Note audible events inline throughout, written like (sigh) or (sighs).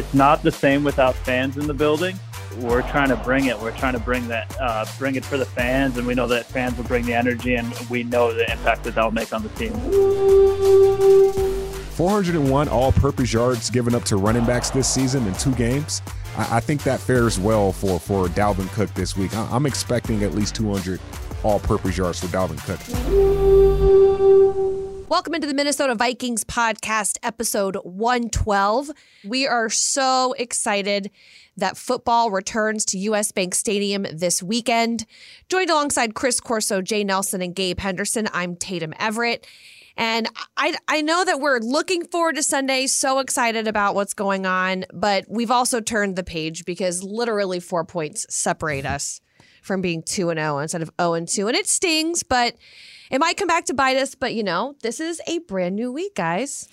it's not the same without fans in the building. We're trying to bring it. We're trying to bring that, uh, bring it for the fans, and we know that fans will bring the energy, and we know the impact that that'll make on the team. 401 all-purpose yards given up to running backs this season in two games. I, I think that fares well for for Dalvin Cook this week. I, I'm expecting at least 200 all-purpose yards for Dalvin Cook. Welcome into the Minnesota Vikings podcast, episode 112. We are so excited that football returns to US Bank Stadium this weekend. Joined alongside Chris Corso, Jay Nelson, and Gabe Henderson, I'm Tatum Everett. And I, I know that we're looking forward to Sunday, so excited about what's going on, but we've also turned the page because literally four points separate us from being 2 and 0 instead of 0 and 2. And it stings, but it might come back to bite us, but you know, this is a brand new week, guys.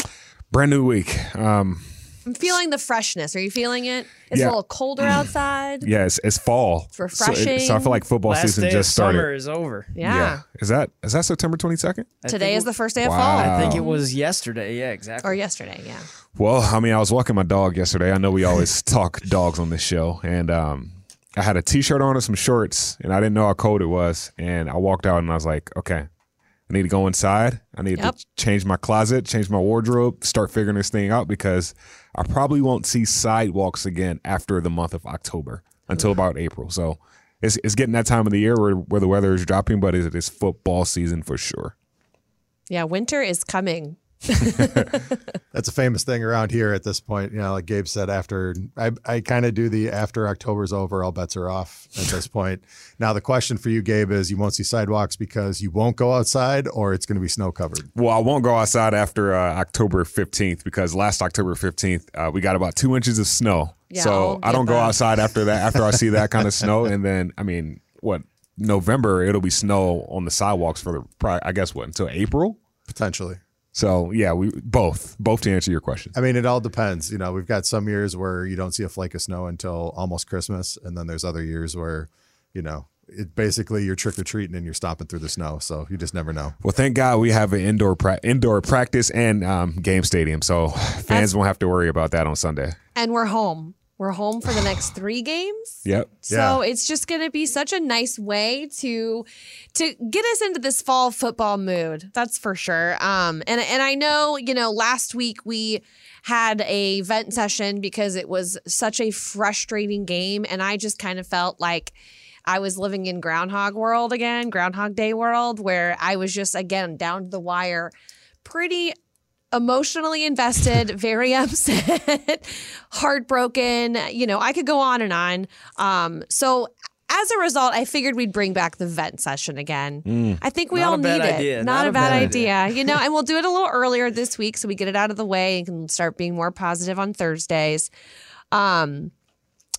Brand new week. Um, I'm feeling the freshness. Are you feeling it? It's Yeah. a little colder outside. yeah, it's, it's fall. It's So, refreshing. so I feel like football Last season day just of started. summer is over. Yeah. yeah. Is that is that September 22nd? I Today is the first day of Wow. fall. I think it was yesterday. Yeah, exactly. Or yesterday, yeah. Well, I mean, I was walking my dog yesterday. I know we always (laughs) talk dogs on this show, and um, I had a t-shirt on and some shorts, and I didn't know how cold it was. And I walked out, and I was like, okay, I need to go inside. I need Yep. to change my closet, change my wardrobe, start figuring this thing out because I probably won't see sidewalks again after the month of October until about April. So it's it's getting that time of the year where where the weather is dropping, but it is football season for sure. Yeah, winter is coming. (laughs) That's a famous thing around here at this point. You know, like Gabe said, after I, I kind of do the after October's over, all bets are off at this point. Now, the question for you, Gabe, is you won't see sidewalks because you won't go outside or it's going to be snow covered. Well, I won't go outside after uh, October 15th because last October 15th, uh, we got about two inches of snow. Yeah, so I'll don't get go outside after that, after I see that kind of snow. (laughs) And then, I mean, what, November, it'll be snow on the sidewalks for the, I guess, what, until April? Potentially. So, yeah, we both, both to answer your question. I mean, it all depends. You know, we've got some years where you don't see a flake of snow until almost Christmas. And then there's other years where, you know, it basically you're trick or treating and you're stomping through the snow. So you just never know. Well, thank God we have an indoor pra- indoor practice and um, game stadium, so (sighs) fans won't have to worry about that on Sunday. And we're home. We're home for the next three games. Yep. So it's just going to be such a nice way to to get us into this fall football mood. That's for sure. Um, and and I know you know last week we had a vent session because it was such a frustrating game, and I just kind of felt like. I was living in Groundhog World again, Groundhog Day world, where I was just again down to the wire, pretty emotionally invested, (laughs) very upset, heartbroken. You know, I could go on and on. Um, so as a result, I figured we'd bring back the vent session again. I think we Not all need it. idea. Not, a bad, idea. you know, and we'll do it a little (laughs) earlier this week so we get it out of the way and can start being more positive on Thursdays. Um,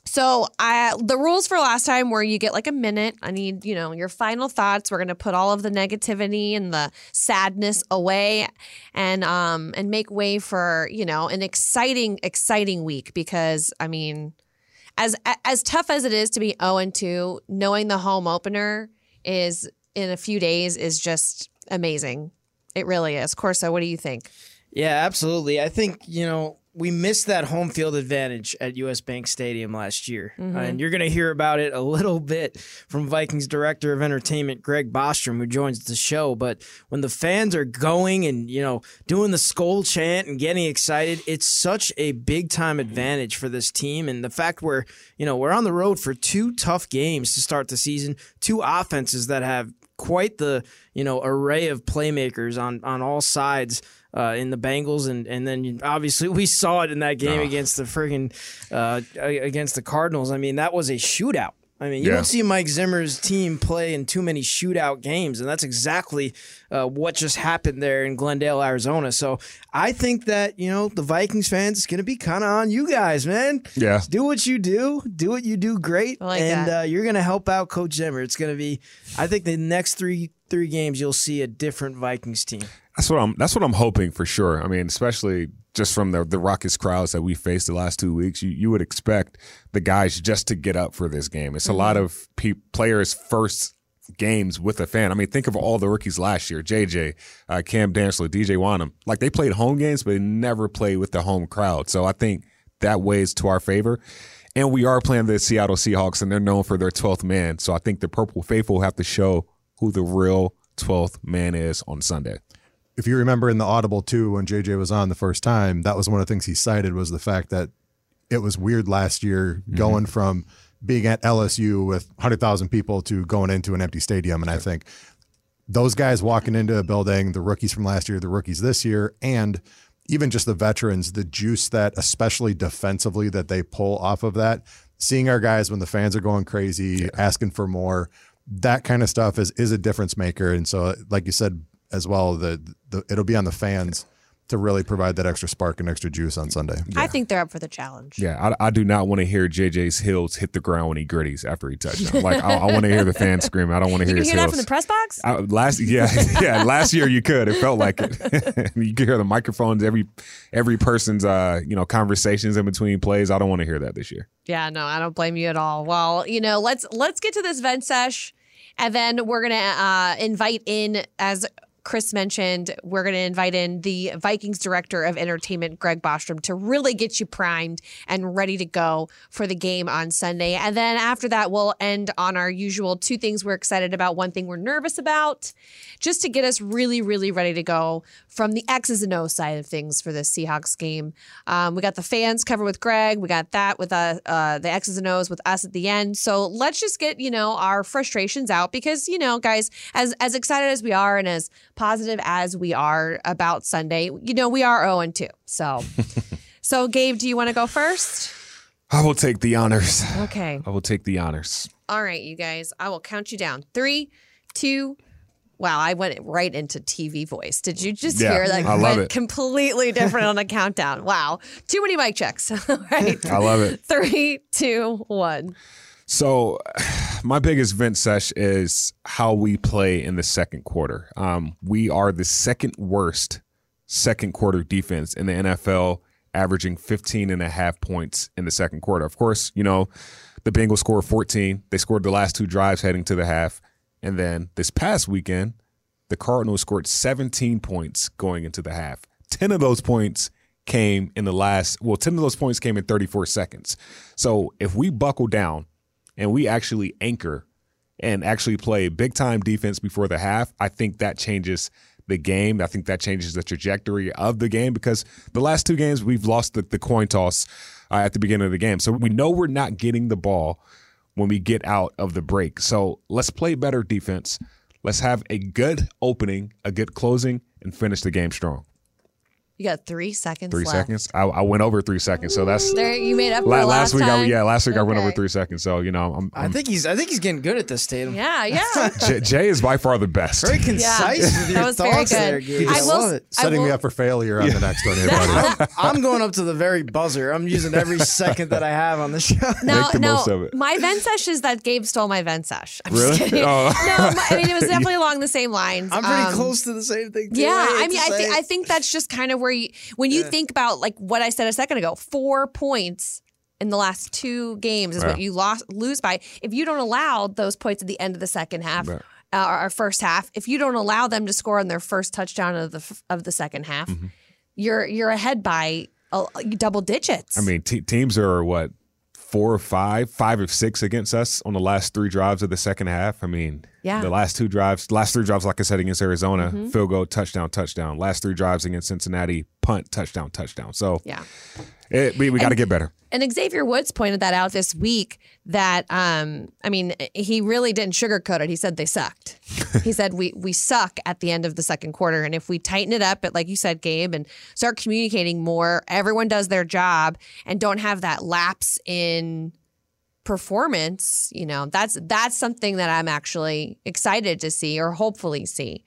so I the rules for last time were you get like a minute. I need, you know, your final thoughts. We're gonna put all of the negativity and the sadness away and um and make way for, you know, an exciting, exciting week because I mean, as as tough as it is to be 0 and 2, knowing the home opener is in a few days is just amazing. It really is. Corso, what do you think? Yeah, absolutely. I think, you know, we missed that home field advantage at US Bank Stadium last year. Uh, mm-hmm. And you're going to hear about it a little bit from Vikings Director of Entertainment Greg Bostrom, who joins the show. But when the fans are going and, you know, doing the skull chant and getting excited, it's such a big time advantage for this team. And the fact we're, you know, we're on the road for two tough games to start the season, two offenses that have quite the you know array of playmakers on on all sides uh, in the Bengals and and then obviously (laughs) we saw it in that game against the friggin' uh, against the Cardinals. I mean that was a shootout. I mean, you Yeah. don't see Mike Zimmer's team play in too many shootout games, and that's exactly uh, what just happened there in Glendale, Arizona. So I think that you know the Vikings fans is going to be kind of on you guys, man. Yeah. do what you do, do what you do great, like and. Uh, you're going to help out Coach Zimmer. It's going to be, I think, the next three three games you'll see a different Vikings team. That's what I'm. That's what I'm hoping for sure. I mean, especially just from the the raucous crowds that we faced the last two weeks, you you would expect the guys just to get up for this game. It's a lot of pe- players' first games with a fan. I mean, think of all the rookies last year: JJ, uh, Cam Dantzler, DJ Wonnum. Like they played home games, but they never played with the home crowd. So I think that weighs to our favor. And we are playing the Seattle Seahawks, and they're known for their 12th man. So I think the Purple Faithful have to show who the real 12th man is on Sunday. If you remember in the Audible too, when JJ was on the first time, that was one of the things he cited was the fact that it was weird last year mm-hmm. going from being at LSU with 100,000 people to going into an empty stadium. And I think those guys walking into a building, the rookies from last year, the rookies this year, and even just the veterans, the juice that, especially defensively, that they pull off of that, seeing our guys when the fans are going crazy, asking for more, that kind of stuff is is a difference maker. And so, like you said as well, the, the it'll be on the fans to really provide that extra spark and extra juice on Sunday. I think they're up for the challenge. Yeah, I, I do not want to hear JJ's heels hit the ground when he gritties after he touchdown. Like I, I want to hear the fans scream. I don't want to hear. You hear can his hear that from the press box? I, last yeah (laughs) yeah last year you could it felt like it (laughs) you could hear the microphones every every person's uh you know conversations in between plays I don't want to hear that this year Yeah, no, I don't blame you at all. Well, you know, let's let's get to this vent sesh, and then we're gonna uh, invite in as. Chris mentioned, we're going to invite in the Vikings director of entertainment, Greg Bostrom, to really get you primed and ready to go for the game on Sunday. And then after that, we'll end on our usual two things we're excited about, one thing we're nervous about, just to get us really, really ready to go from the X's and O's side of things for the Seahawks game. Um, we got the fans covered with Greg. We got that with uh, uh, the X's and O's with us at the end. So let's just get you know our frustrations out because you know, guys, as as excited as we are and as positive as we are about Sunday, you know, we are zero and two. So, (laughs) so Gabe, do you want to go first? I will take the honors Okay. I will take the honors All right, you guys. I will count you down. Three, two. Wow, I went right into TV voice. Did you just Yeah, hear that? I love went it. completely (laughs) different on a countdown. Wow, too many mic checks. (laughs) All right, I love it three, two, one. So, (sighs) my biggest vent sesh is how we play in the second quarter. Um, we are the second worst second quarter defense in the NFL, averaging 15 and a half points in the second quarter. Of course, you know, the Bengals scored 14. They scored the last two drives heading to the half. And then this past weekend, the Cardinals scored 17 points going into the half. 10 of those points came in the last, well, 10 of those points came in 34 seconds. So if we buckle down and we actually anchor and actually play big time defense before the half, I think that changes the game. I think that changes the trajectory of the game because the last two games we've lost the, the coin toss uh, at the beginning of the game. So we know we're not getting the ball when we get out of the break. So let's play better defense. Let's have a good opening, a good closing, and finish the game strong. You got three seconds. Three left. seconds. I, I went over three seconds, so that's There, you made up la- last last week. I, yeah, last week I went over three seconds. So you know, I'm, I I'm think he's I think he's getting good at this, Tatum. Yeah, (laughs) yeah. Jay, Jay is by far the best. Very (laughs) concise with (laughs) your That was very good. there, Gabe. I I, will- love it. I Setting me up for failure on the next one here, buddy. I'm going up to the very buzzer. I'm using every second that I have on the show. No, Make the no. most of it. My vent sesh is that Gabe stole my vent sesh. I'm Really? just kidding. Oh. No, my, I mean it was definitely along the same lines. I'm pretty Um, close to the same thing. Too. Yeah, hate I mean, I say. I think that's just kind of where you, when you think about like what I said a second ago, four points in the last two games is what you lost lose by. If you don't allow those points at the end of the second half. Right. Uh, first half. If you don't allow them to score on their first touchdown of the of the second half, Mm-hmm. you're you're ahead by double digits. I mean, te- teams are what four or five, five or six against us on the last three drives of the second half. I mean, Yeah. the last two drives, last three drives, like I said, against Arizona, Mm-hmm. field goal, touchdown, touchdown. Last three drives against Cincinnati, punt, touchdown, touchdown. So yeah. It, we, we got to get better. And Xavier Woods pointed that out this week that um I mean he really didn't sugarcoat it. He said they sucked. (laughs) he said we we suck at the end of the second quarter and if we tighten it up at like you said Gabe and start communicating more, everyone does their job and don't have that lapse in performance, you know. That's that's something that I'm actually excited to see or hopefully see.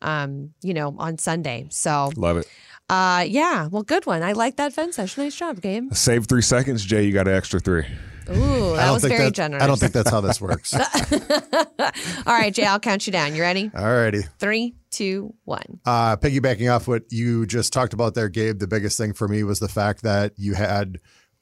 Um, you know, on Sunday. So, Love it. Uh yeah, well good one. I like that fence session. Nice job, Gabe. Save three seconds, Jay. You got an extra three. Ooh, I that don't was think very that, generous. I don't think that's how this works. (laughs) All right, Jay, I'll count you down. You ready? All righty. Three, two, one. Uh, piggybacking off what you just talked about there, Gabe, the biggest thing for me was the fact that you had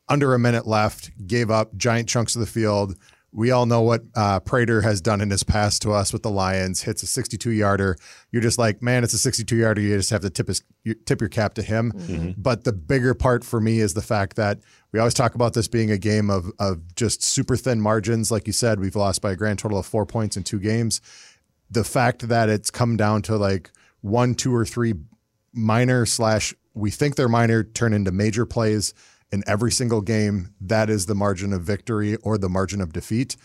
under a minute left, gave up giant chunks of the field, We all know what uh, Prater has done in his past to us with the Lions. Hits a 62 yarder. You're just like, man, it's a 62 yarder. You just have to tip his tip your cap to him. But the bigger part for me is the fact that we always talk about this being a game of of just super thin margins. Like you said, we've lost by a grand total of four points in two games. The fact that it's come down to like one, two, or three minor slash we think they're minor turn into major plays in every single game. That is the margin of victory or the margin of defeat.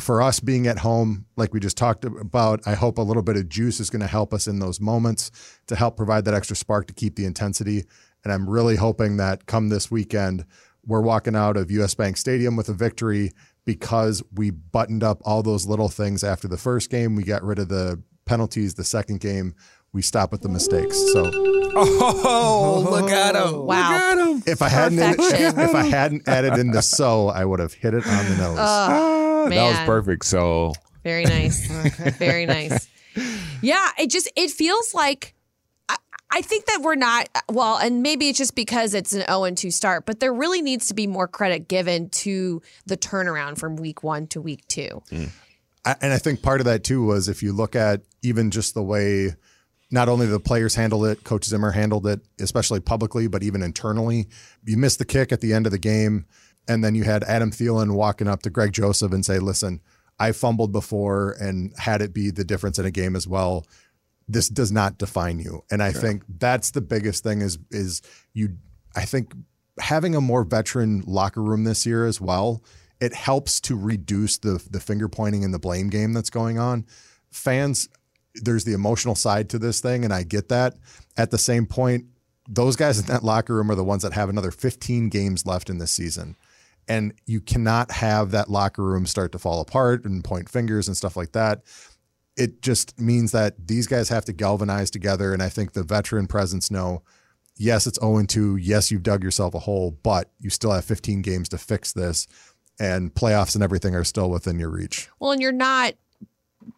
For us being at home, like we just talked about, I hope a little bit of juice is going to help us in those moments to help provide that extra spark to keep the intensity. And I'm really hoping that come this weekend, we're walking out of US Bank Stadium with a victory because we buttoned up all those little things after the first game. We got rid of the penalties the second game. We stop at the mistakes. So Oh, look at him! Wow. Look at him! if I hadn't if, Perfection. if I hadn't added in the so, I would have hit it on the nose. Ah, that was perfect. So Very nice. (laughs) Very nice. Yeah, it just it feels like I, I think that we're not well, and maybe it's just because it's an 0 and 2 start, but there really needs to be more credit given to the turnaround from week one to week two. I, and I think part of that too was if you look at even just the way not only the players handled it, Coach Zimmer handled it, especially publicly, but even internally. You missed the kick at the end of the game, and then you had Adam Thielen walking up to Greg Joseph and say, "Listen, I fumbled before and had it be the difference in a game as well. This does not define you." And I think that's the biggest thing is is you. I think having a more veteran locker room this year as well, it helps to reduce the the finger pointing and the blame game that's going on. Fans, there's the emotional side to this thing, and I get that. At the same point, those guys in that locker room are the ones that have another 15 games left in this season. And you cannot have that locker room start to fall apart and point fingers and stuff like that. It just means that these guys have to galvanize together. And I think the veteran presence know yes, it's 0 2. Yes, you've dug yourself a hole, but you still have 15 games to fix this. And playoffs and everything are still within your reach. Well, and you're not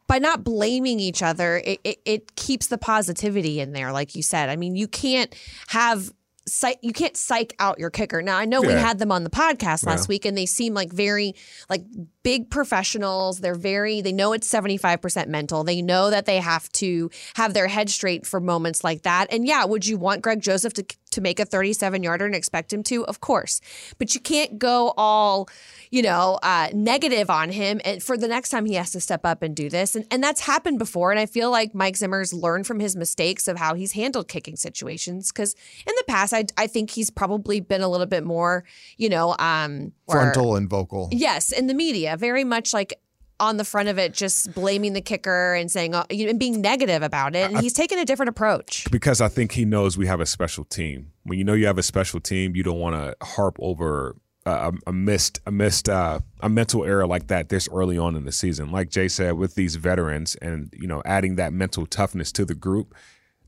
by not blaming each other, it, it, it keeps the positivity in there, like you said. I mean, you can't have psych, you can't psych out your kicker. Now, I know we had them on the podcast last Yeah. week, and they seem like very like big professionals. They're very they know it's seventy five percent mental. They know that they have to have their head straight for moments like that. And yeah, would you want Greg Joseph to to make a thirty seven yarder and expect him to? Of course, but you can't go all you know uh, negative on him. And for the next time he has to step up and do this, and and that's happened before. And I feel like Mike Zimmer's learned from his mistakes of how he's handled kicking situations. Because in the past, I I think he's probably been a little bit more you know um or- Frontal and vocal. Yes, in the media, very much like on the front of it, just blaming the kicker and saying uh, and being negative about it. And he's taken a different approach. because I think he knows we have a special team. When you know you have a special team, you don't want to harp over a, a missed a missed uh, a mental error like that this early on in the season. Like Jay said, with these veterans and you know adding that mental toughness to the group.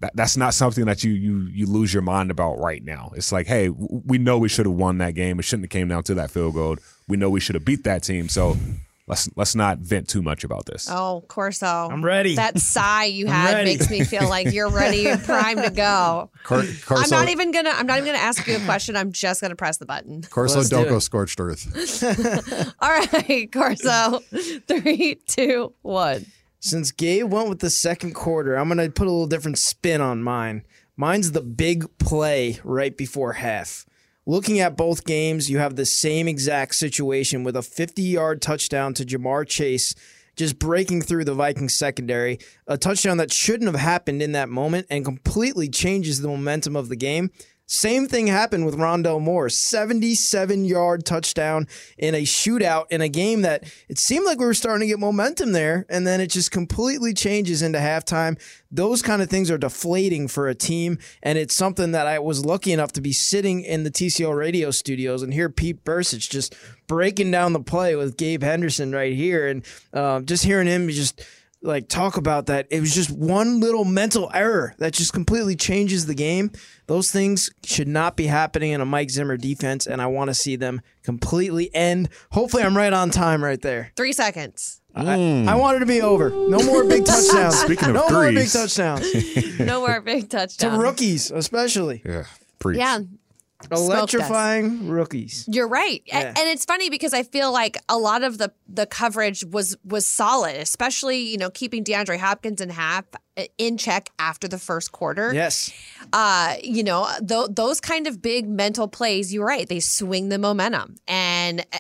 That, that's not something that you you you lose your mind about right now. It's like, hey, we know we should have won that game. It shouldn't have came down to that field goal. We know we should have beat that team. So let's let's not vent too much about this. Oh, Corso. I'm ready. That sigh you (laughs) had makes me feel like you're (laughs) ready and primed to go. Cor- Corso, I'm not even gonna. I'm not even gonna ask you a question. I'm just gonna press the button. Corso Let's do don't go scorched earth. (laughs) All right, Corso. Three, two, one. Since Gabe went with the second quarter, I'm going to put a little different spin on mine. Mine's the big play right before half. Looking at both games, you have the same exact situation with a 50 yard touchdown to Ja'Marr Chase just breaking through the Vikings secondary. A touchdown that shouldn't have happened in that moment and completely changes the momentum of the game. Same thing happened with Rondale Moore. 77 yard touchdown in a shootout in a game that it seemed like we were starting to get momentum there, and then it just completely changes into halftime. Those kind of things are deflating for a team, and it's something that I was lucky enough to be sitting in the TCL radio studios and hear Pete Bercich just breaking down the play with Gabe Henderson right here, and uh, just hearing him just like talk about that. It was just one little mental error that just completely changes the game. Those things should not be happening in a Mike Zimmer defense, and I want to see them completely end. Hopefully, I'm right on time right there. Three seconds. I, I want it to be over. No more big touchdowns. Speaking of no more big touchdowns (laughs) No more big to touchdowns. rookies, especially. Yeah, preach. Yeah. Electrifying rookies. You're right, Yeah. and it's funny because I feel like a lot of the the coverage was was solid, especially you know keeping DeAndre Hopkins in half in check after the first quarter. Yes. uh, you know, th- those kind of big mental plays, you're right, they swing the momentum. And uh,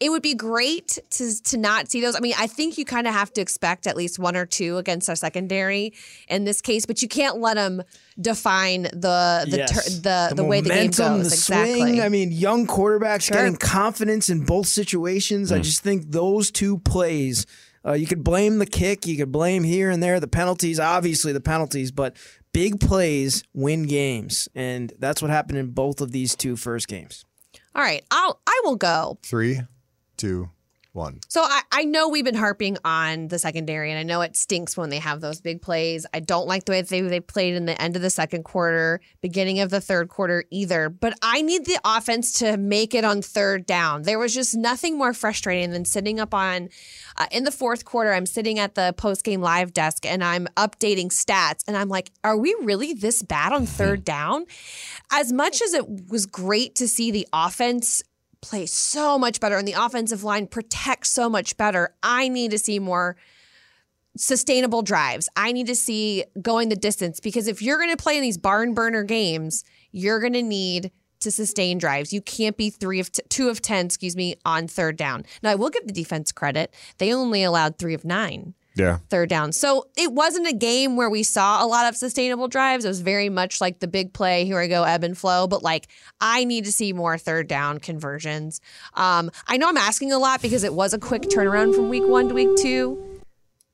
it would be great to to not see those. I mean, I think you kind of have to expect at least one or two against our secondary in this case, but you can't let them define the the Yes. tur the, the, way the game momentum, goes. the exactly. swing. I mean, young quarterbacks Sure. getting confidence in both situations. I just think those two plays. Uh, you could blame the kick, you could blame here and there the penalties. Obviously, the penalties, but big plays win games, and that's what happened in both of these two first games. All right, I'll I will go. Three, two, one. So I, I know we've been harping on the secondary, and I know it stinks when they have those big plays. I don't like the way they, they played in the end of the second quarter, beginning of the third quarter either. But I need the offense to make it on third down. There was just nothing more frustrating than sitting up on uh, in the fourth quarter. I'm sitting at the post game live desk and I'm updating stats, and I'm like, are we really this bad on third down? As much as it was great to see the offense play so much better and the offensive line protect so much better. I need to see more sustainable drives. I need to see going the distance because if you're going to play in these barn burner games, you're going to need to sustain drives. You can't be three of t- two of ten, excuse me, on third down. Now I will give the defense credit; they only allowed three of nine Yeah. third down. So it wasn't a game where we saw a lot of sustainable drives. It was very much like the big play, here I go, ebb and flow. But like, I need to see more third down conversions. Um, I know I'm asking a lot because it was a quick turnaround from week one to week two,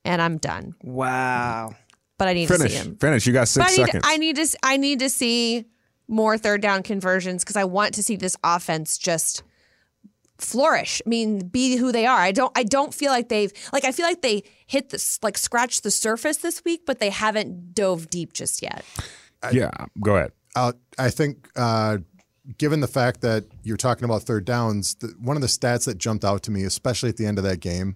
and I'm done. Wow. But I need to Finish. see him. Finish. You got six I need, seconds. I need to. s- I need to see more third down conversions because I want to see this offense just flourish. I mean, be who they are. I don't. I don't feel like they've like. I feel like they hit this like scratched the surface this week, but they haven't dove deep just yet. yeah. Go ahead. Uh, I think, uh, given the fact that you're talking about third downs, the, one of the stats that jumped out to me, especially at the end of that game,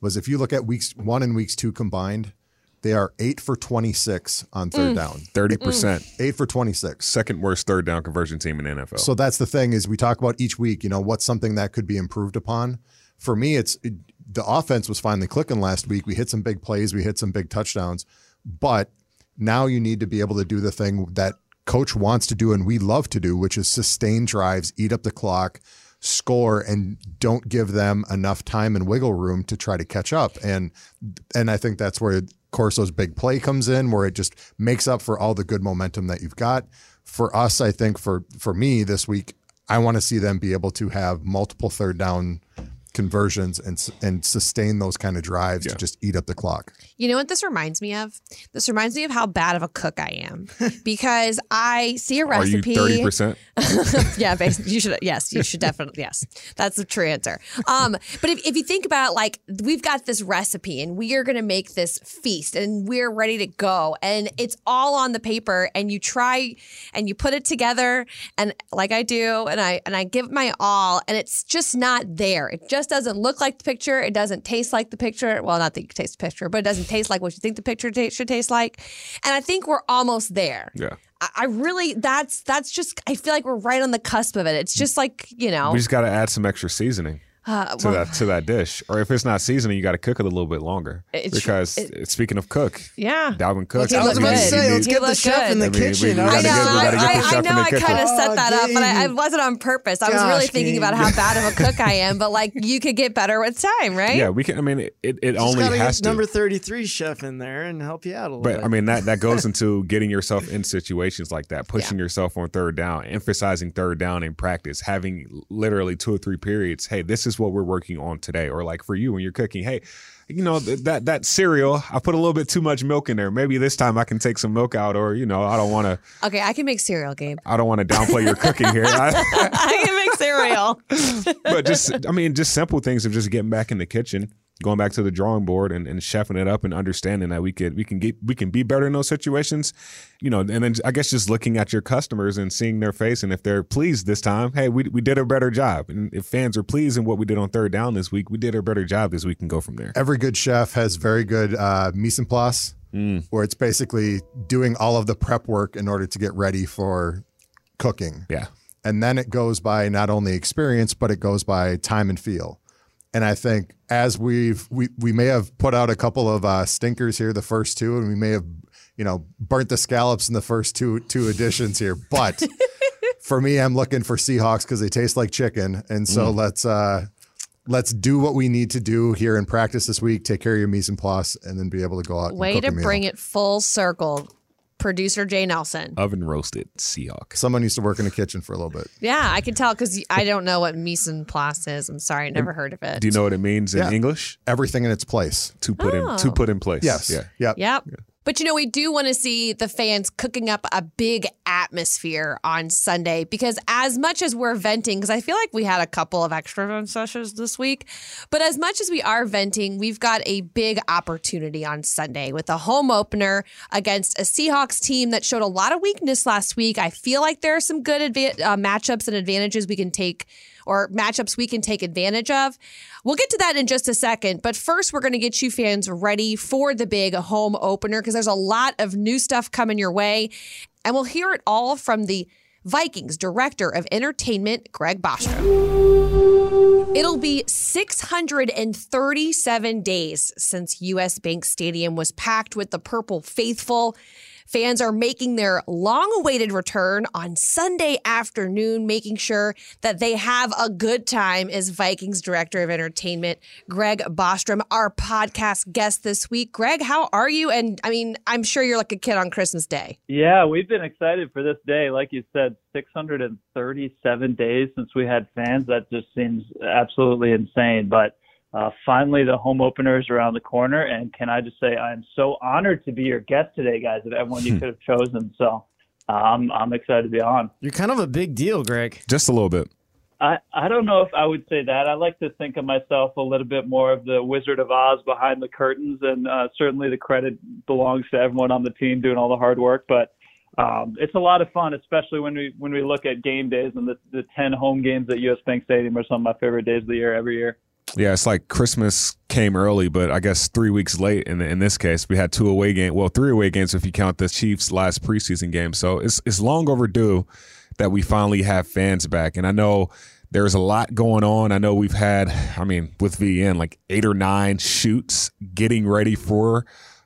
was if you look at weeks one and weeks two combined, they are eight for 26 on third mm. down. Thirty percent. Mm. Eight for 26. Second worst third down conversion team in NFL. So that's the thing is we talk about each week, you know, what's something that could be improved upon. For me, it's it, the offense was finally clicking last week. We hit some big plays, we hit some big touchdowns, but now you need to be able to do the thing that coach wants to do and we love to do, which is sustain drives, eat up the clock, score and don't give them enough time and wiggle room to try to catch up. And and I think that's where Corso's big play comes in, where it just makes up for all the good momentum that you've got. For us, I think for for me this week, I want to see them be able to have multiple third down conversions and and sustain those kind of drives Yeah. to just eat up the clock. You know what this reminds me of? This reminds me of how bad of a cook I am because I see a (laughs) Are you recipe. thirty percent? (laughs) yeah, basically, you should. Yes, you should definitely. Yes, that's the true answer. Um, but if, if you think about like we've got this recipe and we are going to make this feast and we're ready to go and it's all on the paper and you try and you put it together and like I do and I and I give my all and it's just not there. It just doesn't look like the picture. It doesn't taste like the picture. Well, not that you taste the picture, but it doesn't taste like what you think the picture ta- should taste like. And I think we're almost there. Yeah. I I really that's that's just I feel like we're right on the cusp of it. It's just like you know, We just got to add some extra seasoning uh, to well, that to that dish, or if it's not seasoning, you got to cook it a little bit longer. It's- because it- speaking of cook, yeah. Dalvin Cook. He I was looked about to say, let's He get the looked chef in the. I mean, kitchen. we huh? I know. get- I, gotta get the I, I chef in know. I kind of set Oh, that up, but I, I wasn't on purpose. I was really thinking Gabe. about how bad of a cook I am. But like, you could get better with time, right? yeah, we can. I mean, it, it, it Just only has get to. number 33 chef in there and help you out a little But bit. I mean that that goes (laughs) into getting yourself in situations like that, pushing yourself on third down, emphasizing third down in practice, having literally two or three periods. Hey, this is what we're working on today. Or like for you when you're cooking, hey, you know th- that that cereal, I put a little bit too much milk in there. Maybe this time I can take some milk out, or you know, I don't want to Okay, I can make cereal, Gabe. I don't want to downplay your cooking here. (laughs) I- I can make cereal. (laughs) but just I mean, just simple things of just getting back in the kitchen, going back to the drawing board and, and chefing it up and understanding that we could we can get we can be better in those situations. You know, and then I guess just looking at your customers and seeing their face and if they're pleased this time, hey, we we did a better job. And if fans are pleased in what we did on third down this week, we did a better job this week and go from there. Every good chef has very good uh, mise en place, where it's basically doing all of the prep work in order to get ready for cooking. Yeah. And then it goes by not only experience, but it goes by time and feel. And I think as we've we we may have put out a couple of uh, stinkers here, the first two, and we may have you know burnt the scallops in the first two two editions here. But (laughs) for me, I'm looking for Seahawks because they taste like chicken, and so let's uh, let's do what we need to do here in practice this week. Take care of your mise en place, and then be able to go out. Way and cook to a meal. bring it full circle, producer Jay Nelson. Oven roasted Seahawk. Someone used to work in the kitchen for a little bit. Yeah, I can tell because I don't know what mise en place is. I'm sorry, I never heard of it. Do you know what it means in Yeah. English? Everything in its place. To put Oh. in to oh. put in place. Yes. Yeah. Yep. Yep. But you know, we do want to see the fans cooking up a big atmosphere on Sunday because as much as we're venting, because I feel like we had a couple of extra vent sessions this week, but as much as we are venting, we've got a big opportunity on Sunday with a home opener against a Seahawks team that showed a lot of weakness last week. I feel like there are some good adva- uh, matchups and advantages we can take or matchups we can take advantage of. We'll get to that in just a second, but first we're going to get you fans ready for the big home opener because there's a lot of new stuff coming your way, and we'll hear it all from the Vikings director of entertainment, Greg Bostrom. It'll be 637 days since US Bank Stadium was packed with the Purple Faithful. Fans are making their long awaited return on Sunday afternoon, making sure that they have a good time, is Vikings Director of Entertainment, Greg Bostrom, our podcast guest this week. Greg, how are you? And I mean, I'm sure you're like a kid on Christmas Day. Yeah, we've been excited for this day. Like you said, 637 days since we had fans. That just seems absolutely insane. But uh, finally, the home opener is around the corner. And can I just say, I'm so honored to be your guest today, guys, of everyone you (laughs) could have chosen. So I'm, I'm excited to be on. You're kind of a big deal, Greg. Just a little bit. I, I don't know if I would say that. I like to think of myself a little bit more of the Wizard of Oz behind the curtains, and uh, certainly the credit belongs to everyone on the team doing all the hard work. But um, it's a lot of fun, especially when we when we look at game days and the, the ten home games at US Bank Stadium are some of my favorite days of the year every year. Yeah, it's like Christmas came early, but I guess three weeks late. In in this case, we had two away games. Well, three away games if you count the Chiefs' last preseason game. So it's it's long overdue that we finally have fans back. And I know there's a lot going on. I know we've had, I mean, with VN, like eight or nine shoots getting ready for.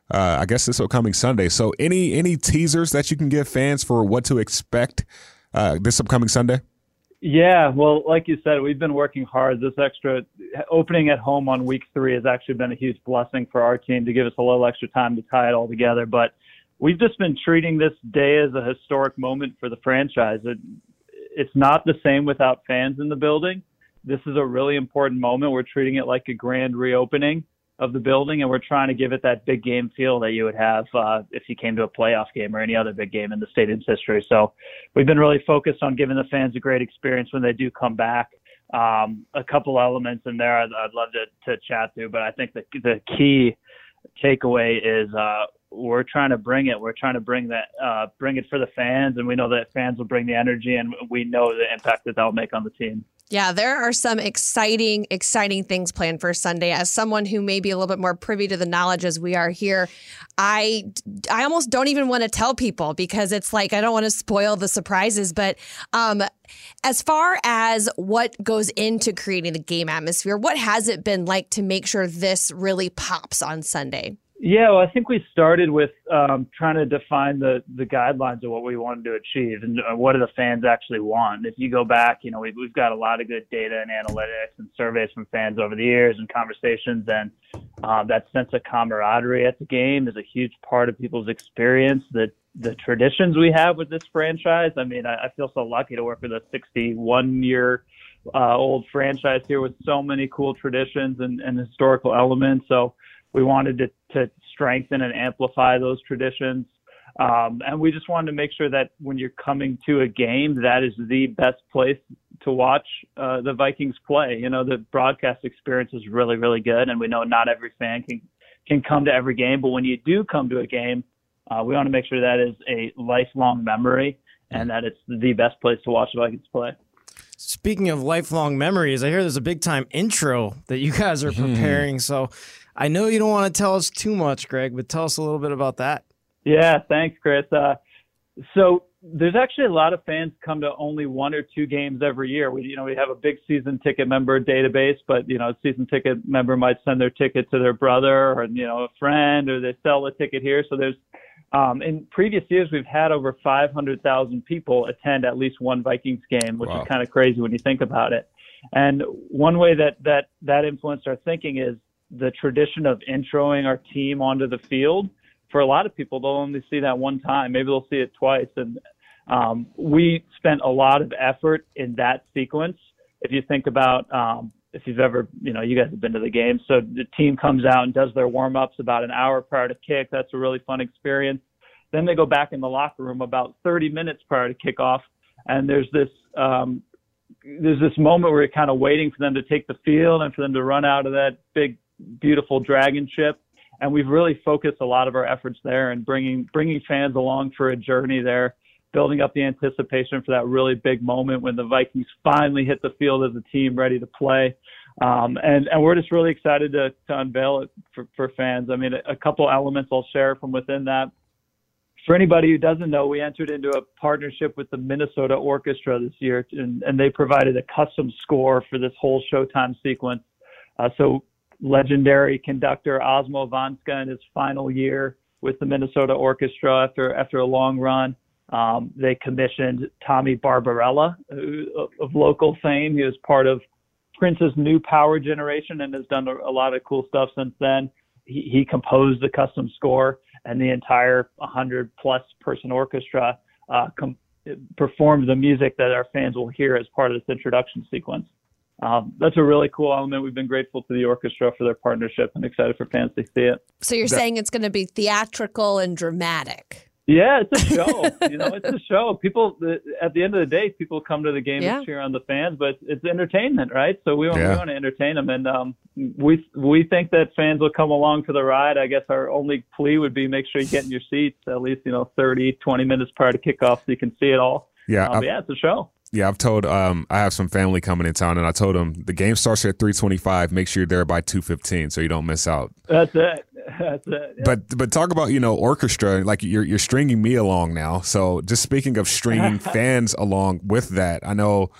Uh, I guess this upcoming Sunday. So, any any teasers that you can give fans for what to expect uh, this upcoming Sunday? Yeah, well, like you said, we've been working hard. This extra opening at home on week three has actually been a huge blessing for our team to give us a little extra time to tie it all together. But we've just been treating this day as a historic moment for the franchise. It, it's not the same without fans in the building. This is a really important moment. We're treating it like a grand reopening of the building, and we're trying to give it that big game feel that you would have uh, if you came to a playoff game or any other big game in the stadium's history. So we've been really focused on giving the fans a great experience when they do come back. Um, a couple elements in there I'd, I'd love to, to chat through, but I think the the key takeaway is uh, we're trying to bring it. We're trying to bring that, uh, bring it for the fans, and we know that fans will bring the energy, and we know the impact that that'll make on the team. Yeah, there are some exciting, exciting things planned for Sunday. As someone who may be a little bit more privy to the knowledge as we are here, I, I almost don't even want to tell people because it's like I don't want to spoil the surprises. But um, as far as what goes into creating the game atmosphere, what has it been like to make sure this really pops on Sunday? Yeah, well, I think we started with um, trying to define the the guidelines of what we wanted to achieve and uh, what do the fans actually want. If you go back, you know, we've, we've got a lot of good data and analytics and surveys from fans over the years and conversations, and um, that sense of camaraderie at the game is a huge part of people's experience. The the traditions we have with this franchise. I mean, I, I feel so lucky to work with a 61 year uh, old franchise here with so many cool traditions and, and historical elements. So we wanted to, to strengthen and amplify those traditions. Um, and we just wanted to make sure that when you're coming to a game, that is the best place to watch uh, the Vikings play. You know, the broadcast experience is really, really good, and we know not every fan can can come to every game, but when you do come to a game, uh, we want to make sure that is a lifelong memory and that it's the best place to watch the Vikings play. Speaking of lifelong memories, I hear there's a big time intro that you guys are preparing. So I know you don't want to tell us too much, Greg, but tell us a little bit about that. Yeah, thanks, Chris. Uh, So there's actually a lot of fans come to only one or two games every year. We, you know, we have a big season ticket member database, but you know, a season ticket member might send their ticket to their brother or you know a friend, or they sell a ticket here. So there's um, in previous years, we've had over 500,000 people attend at least one Vikings game, which wow. is kind of crazy when you think about it. And one way that that that influenced our thinking is the tradition of introing our team onto the field. For a lot of people, they'll only see that one time. Maybe they'll see it twice. And um, we spent a lot of effort in that sequence. If you think about um, if you've ever, you know, you guys have been to the game. So the team comes out and does their warm ups about an hour prior to kick. That's a really fun experience. Then they go back in the locker room about 30 minutes prior to kickoff, and there's this um, there's this moment where you're kind of waiting for them to take the field and for them to run out of that big, beautiful dragon ship. And we've really focused a lot of our efforts there and bringing bringing fans along for a journey there building up the anticipation for that really big moment when the Vikings finally hit the field as a team ready to play. Um, and, and we're just really excited to, to unveil it for, for fans. I mean, a, a couple elements I'll share from within that. For anybody who doesn't know, we entered into a partnership with the Minnesota Orchestra this year, and, and they provided a custom score for this whole Showtime sequence. Uh, so, legendary conductor Osmo Vanska in his final year with the Minnesota Orchestra after after a long run um, they commissioned Tommy Barbarella who, of local fame. He was part of Prince's new power generation and has done a, a lot of cool stuff since then. He, he, composed the custom score, and the entire 100 plus person orchestra uh, com- performed the music that our fans will hear as part of this introduction sequence. Um, that's a really cool element. We've been grateful to the orchestra for their partnership and excited for fans to see it. So you're that- saying it's going to be theatrical and dramatic. Yeah, it's a show. (laughs) you know, it's a show. People, at the end of the day, people come to the game yeah. to cheer on the fans, but it's entertainment, right? So we want, yeah. we want to entertain them, and um, we we think that fans will come along for the ride. I guess our only plea would be make sure you get in your seats at least you know 30, 20 minutes prior to kickoff so you can see it all. Yeah, um, yeah, it's a show. Yeah, I've told um, I have some family coming in town, and I told them the game starts at three twenty five. Make sure you're there by two fifteen, so you don't miss out. That's it. (laughs) That's it. Yeah. But but talk about you know orchestra. Like you're you're stringing me along now. So just speaking of stringing (laughs) fans along with that, I know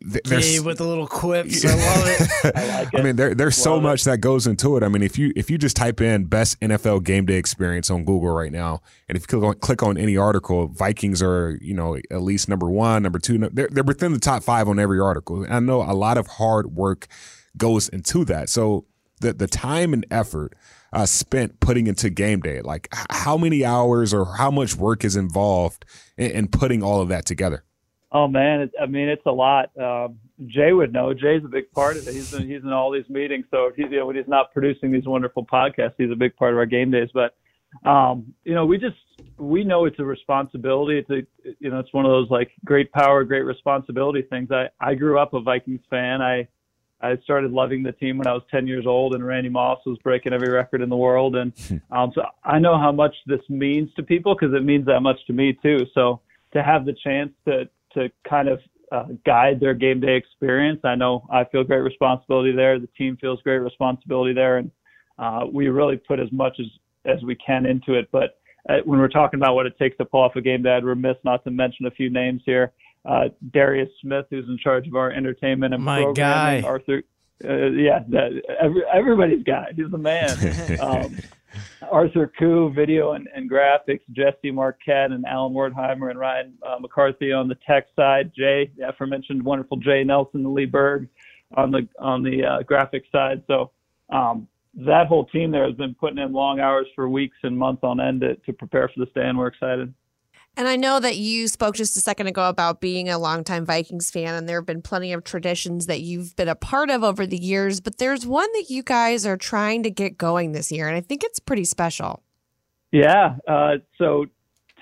there's with the little quips. I love it. (laughs) I, like it. I mean, there, there's love so it. much that goes into it. I mean, if you if you just type in best NFL game day experience on Google right now, and if you click on, click on any article, Vikings are you know at least number one, number two. They're they're within the top five on every article. And I know a lot of hard work goes into that. So the the time and effort uh, spent putting into game day, like how many hours or how much work is involved in, in putting all of that together. Oh man, it, I mean it's a lot. Um, Jay would know. Jay's a big part of it. He's in, he's in all these meetings. So if he's you know, when he's not producing these wonderful podcasts, he's a big part of our game days. But um, you know, we just we know it's a responsibility. It's a you know, it's one of those like great power, great responsibility things. I I grew up a Vikings fan. I I started loving the team when I was 10 years old, and Randy Moss was breaking every record in the world. And um, so I know how much this means to people because it means that much to me too. So to have the chance to to kind of uh, guide their game day experience. I know I feel great responsibility there. The team feels great responsibility there, and uh, we really put as much as as we can into it. But uh, when we're talking about what it takes to pull off a game day, I'd remiss not to mention a few names here. Uh, Darius Smith, who's in charge of our entertainment and My. Guy. Arthur, uh, yeah, that, every, everybody's guy. He's the man. (laughs) Um, Arthur Koo, video and, and, graphics, Jesse Marquette and Alan Wertheimer and Ryan uh, McCarthy on the tech side, Jay, the aforementioned wonderful Jay Nelson and Lee Berg on the on the uh, graphic side. So um, that whole team there has been putting in long hours for weeks and months on end to, to prepare for this day, and we're excited. And I know that you spoke just a second ago about being a longtime Vikings fan, and there have been plenty of traditions that you've been a part of over the years, but there's one that you guys are trying to get going this year, and I think it's pretty special. Yeah. Uh, so,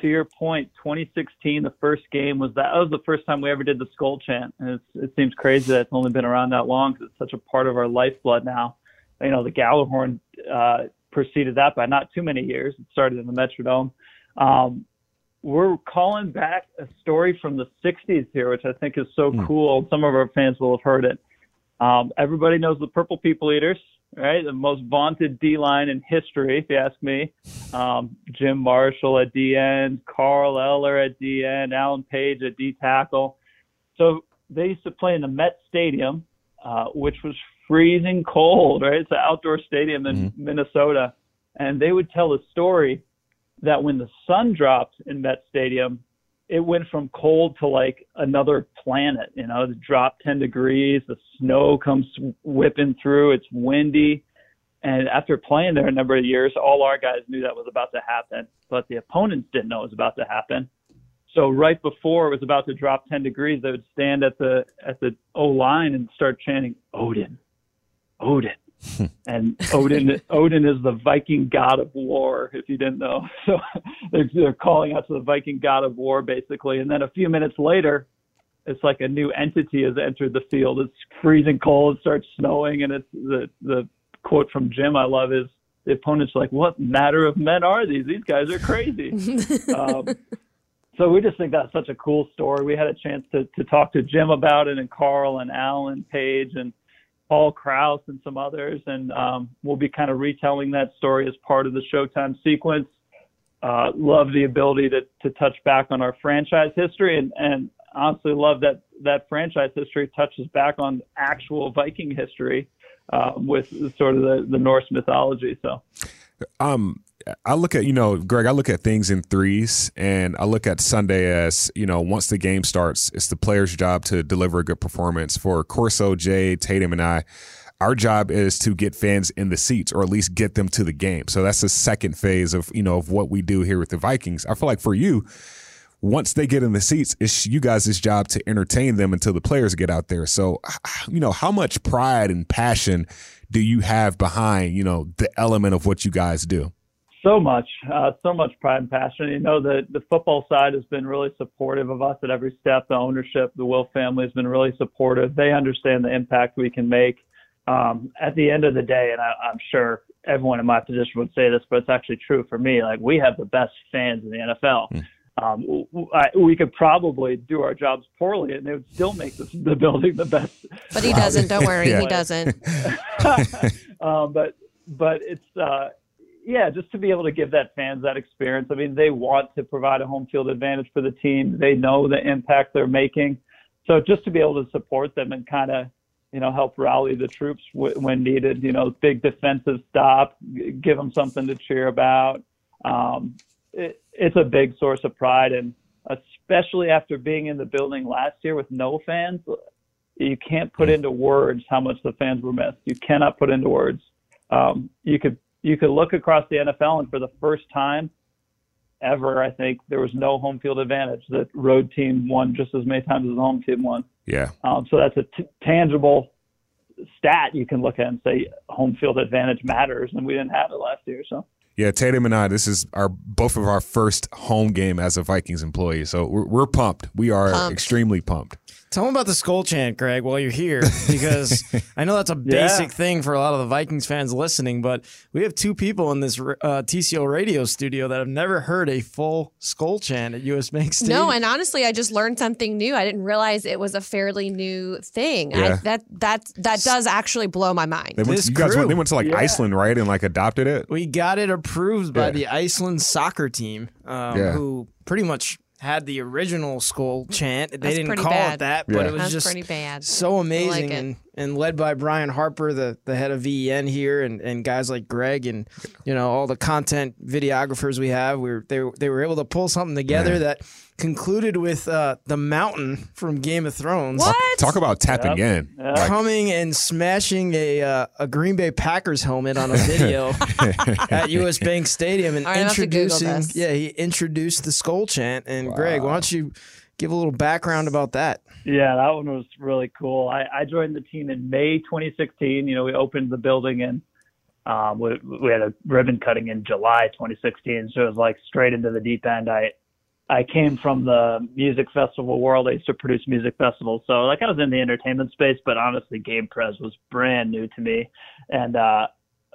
to your point, 2016, the first game was that, that was the first time we ever did the skull chant. And it seems crazy that it's only been around that long because it's such a part of our lifeblood now. You know, the Gjallarhorn uh, preceded that by not too many years. It started in the Metrodome. Um, we're calling back a story from the 60s here, which I think is so mm. cool. Some of our fans will have heard it. Um, everybody knows the Purple People Eaters. right? The most vaunted D line in history, if you ask me. Um, Jim Marshall at D end, Carl Eller at D end, Alan Page at D tackle. So they used to play in the Met Stadium, uh, which was freezing cold, right? It's an outdoor stadium in mm-hmm. Minnesota. And they would tell a story that when the sun dropped in Met Stadium, it went from cold to like another planet. You know, it dropped 10 degrees, the snow comes whipping through, it's windy. And after playing there a number of years, all our guys knew that was about to happen, but the opponents didn't know it was about to happen. So right before it was about to drop 10 degrees, they would stand at the at the O line and start chanting Odin, Odin, (laughs) and Odin Odin is the Viking god of war. If you didn't know, (laughs) so they're, they're calling out to the Viking god of war basically. And then a few minutes later, it's like a new entity has entered the field. It's freezing cold. It starts snowing, and it's the the quote from Jim I love is the opponent's like, "What matter of men are these? These guys are crazy." (laughs) um, so we just think that's such a cool story. We had a chance to to talk to Jim about it, and Carl and Alan Page and Paul Krause and some others, and um, we'll be kind of retelling that story as part of the Showtime sequence. Uh, love the ability to to touch back on our franchise history, and and honestly love that that franchise history touches back on actual Viking history uh, with sort of the the Norse mythology. So, um, I look at you know, Greg. I look at things in threes, and I look at Sunday as you know, once the game starts, it's the player's job to deliver a good performance. For Corso, Jay, Tatum, and I, our job is to get fans in the seats, or at least get them to the game. So that's the second phase of you know of what we do here with the Vikings. I feel like for you, once they get in the seats, it's you guys' job to entertain them until the players get out there. So, you know, how much pride and passion do you have behind you know the element of what you guys do? so much, uh, so much pride and passion. You know, the the football side has been really supportive of us at every step. The ownership, the Wilf family has been really supportive. They understand the impact we can make. Um, at the end of the day, and I, I'm sure everyone in my position would say this, but it's actually true for me. Like we have the best fans in the NFL. Mm. Um, I, we could probably do our jobs poorly, and they would still make this, the building the best. But he doesn't. Don't worry, yeah. he doesn't. (laughs) um, but but it's uh, yeah, just to be able to give that fans that experience. I mean, they want to provide a home field advantage for the team. They know the impact they're making. So just to be able to support them and kind of, you know, help rally the troops w- when needed, you know, big defensive stop, give them something to cheer about. Um, it, it's a big source of pride. And especially after being in the building last year with no fans, you can't put into words how much the fans were missed. You cannot put into words. Um, you could you could look across the NFL, and for the first time ever, I think there was no home field advantage. The road team won just as many times as the home team won. Yeah. Um, so that's a t- tangible stat you can look at and say home field advantage matters, and we didn't have it last year. So. Yeah, Tatum and I. This is our both of our first home game as a Vikings employee, so we're, we're pumped. We are pumped. extremely pumped. Tell them about the Skol chant, Greg, while you're here, because (laughs) I know that's a basic yeah. thing for a lot of the Vikings fans listening. But we have two people in this uh, TCO radio studio that have never heard a full skull chant at US Bank Stadium. No, and honestly, I just learned something new. I didn't realize it was a fairly new thing. Yeah. I, that that that does actually blow my mind. They went, you guys went, they went to like yeah. Iceland, right, and like adopted it. We got it approved by the Iceland soccer team, um, who pretty much had the original Skol chant. They That's didn't call bad. it that, but yeah. it was That's just pretty bad. so amazing like and, and led by Brian Harper, the, the head of VEN here, and, and guys like Greg and you know all the content videographers we have. We were, they they were able to pull something together yeah. that concluded with uh, the Mountain from Game of Thrones. What? Talk about tapping yep. in. Yep. Coming and smashing a uh, a Green Bay Packers helmet on a video (laughs) at US Bank Stadium and right, introducing yeah, he introduced the Skol chant and wow. Greg, why don't you give a little background about that? Yeah, that one was really cool. I, I joined the team in May 2016. You know, we opened the building and um, we, we had a ribbon cutting in July 2016, so it was like straight into the deep end. I I came from the music festival world. I used to produce music festivals. So like I was in the entertainment space, but honestly Game Press was brand new to me. And uh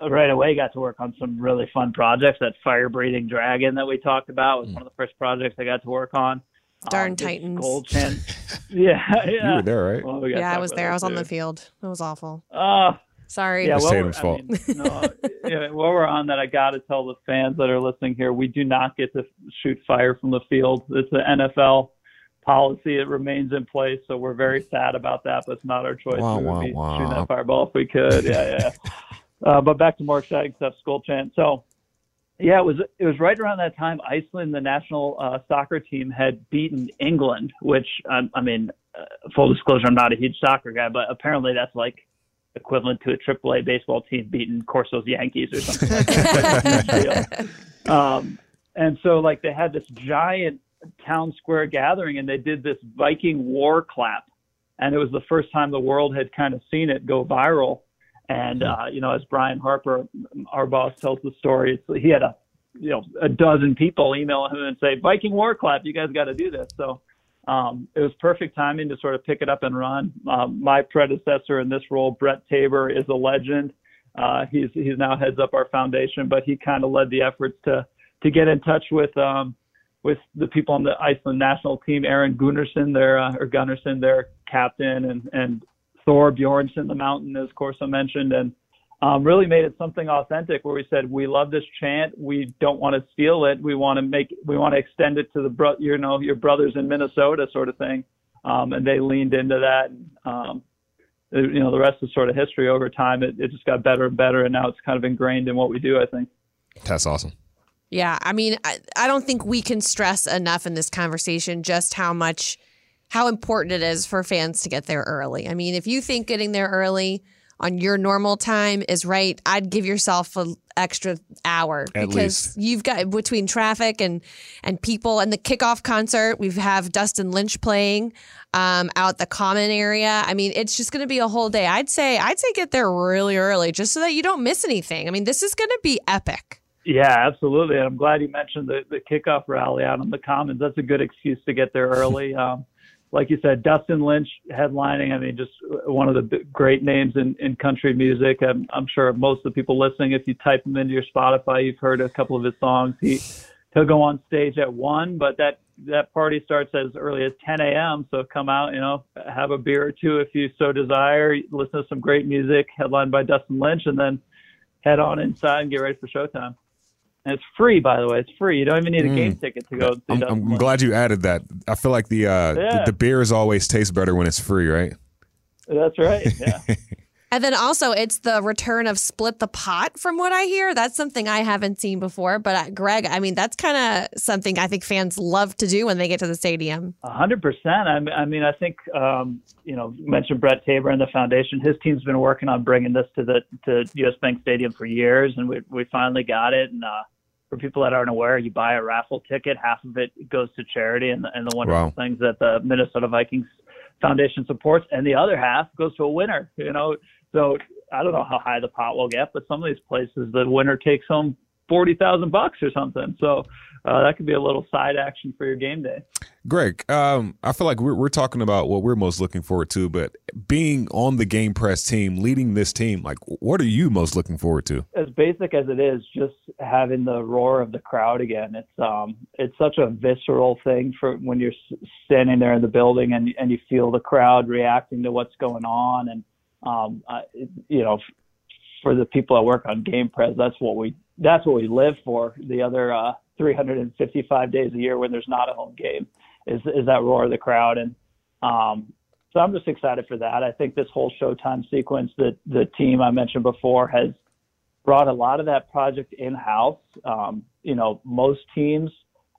right away got to work on some really fun projects. That fire breathing dragon that we talked about was mm. one of the first projects I got to work on. Darn um, Titans. Gold chin. yeah, yeah. You were there, right? Well, we yeah, I was there. I was on the field. It was awful. Uh Sorry. Yeah, It's well, Tatum's I fault. mean, no, (laughs) yeah, while we're on that, I got to tell the fans that are listening here, we do not get to shoot fire from the field. It's the NFL policy. It remains in place, so we're very sad about that, but it's not our choice. Wah, we would wah, be wah. shooting that fireball if we could. Yeah, yeah. (laughs) uh, but back to more exciting stuff, Skol chant. So, yeah, it was it was right around that time. Iceland, the national uh, soccer team, had beaten England, which um, I mean, uh, full disclosure, I'm not a huge soccer guy, but apparently that's like equivalent to a AAA baseball team beating Corso's Yankees or something (laughs) like that. um, and so, like, they had this giant town square gathering, and they did this Viking war clap, and it was the first time the world had kind of seen it go viral. And uh, you know, as Brian Harper, our boss, tells the story, it's, he had a you know a dozen people email him and say Viking war clap, you guys got to do this. So um, it was perfect timing to sort of pick it up and run. Um, my predecessor in this role, Brett Tabor, is a legend. Uh, he's he's now heads up our foundation, but he kind of led the efforts to to get in touch with um, with the people on the Iceland national team, Aron Gunnarsson, their uh, or Gunnarsson, their captain, and and Thor Bjornsson, the mountain, as Corso mentioned, and um, really made it something authentic where we said we love this chant, we don't want to steal it, we want to make we want to extend it to the bro- you know your brothers in Minnesota, sort of thing, um, and they leaned into that. Um, you know, the rest is sort of history over time. It, it just got better and better, and now it's kind of ingrained in what we do. I think. That's awesome. Yeah, I mean, I, I don't think we can stress enough in this conversation just how much, how important it is for fans to get there early. I mean, if you think getting there early on your normal time is right, I'd give yourself an extra hour At because least. you've got between traffic and and people and the kickoff concert. We have Dustin Lynch playing um, out the common area. I mean, it's just going to be a whole day. I'd say I'd say get there really early just so that you don't miss anything. I mean, this is going to be epic. Yeah, absolutely. And I'm glad you mentioned the, the kickoff rally out on the Commons. That's a good excuse to get there early. (laughs) Um, like you said, Dustin Lynch headlining. I mean, just one of the great names in, in country music. I'm, I'm sure most of the people listening, if you type him into your Spotify, you've heard a couple of his songs. He he'll go on stage at one, but that that party starts as early as 10 a.m. So come out, you know, have a beer or two if you so desire. Listen to some great music, headlined by Dustin Lynch, and then head on inside and get ready for showtime. And it's free, by the way. It's free. You don't even need a game ticket to go. See I'm, I'm glad you added that. I feel like the, uh, the Yeah. the beers always taste better when it's free, right? That's right. Yeah. (laughs) And then also, it's the return of Split the Pot, from what I hear. That's something I haven't seen before. But uh, Greg, I mean, that's kind of something I think fans love to do when they get to the stadium. A hundred percent. I mean, I mean, I think um, you know, you mentioned Brett Tabor and the foundation. His team's been working on bringing this to the to U.S. Bank Stadium for years, and we we finally got it. And uh, for people that aren't aware, you buy a raffle ticket, half of it goes to charity, and, and the wonderful Wow. things that the Minnesota Vikings Foundation supports, and the other half goes to a winner. You know, so I don't know how high the pot will get, but some of these places, the winner takes home forty thousand bucks or something. So uh, that could be a little side action for your game day. Greg, um, I feel like we're, we're talking about what we're most looking forward to, but being on the Game Press team, leading this team, like what are you most looking forward to? as basic as it is, just having the roar of the crowd again. It's um, it's such a visceral thing for when you're standing there in the building and and you feel the crowd reacting to what's going on, and um, I, you know, for the people that work on Game Press, that's what we that's what we live for. The other uh, 355 days a year when there's not a home game is is that roar of the crowd and. Um, so I'm just excited for that. I think this whole Showtime sequence that the team I mentioned before has brought a lot of that project in house. Um, you know, most teams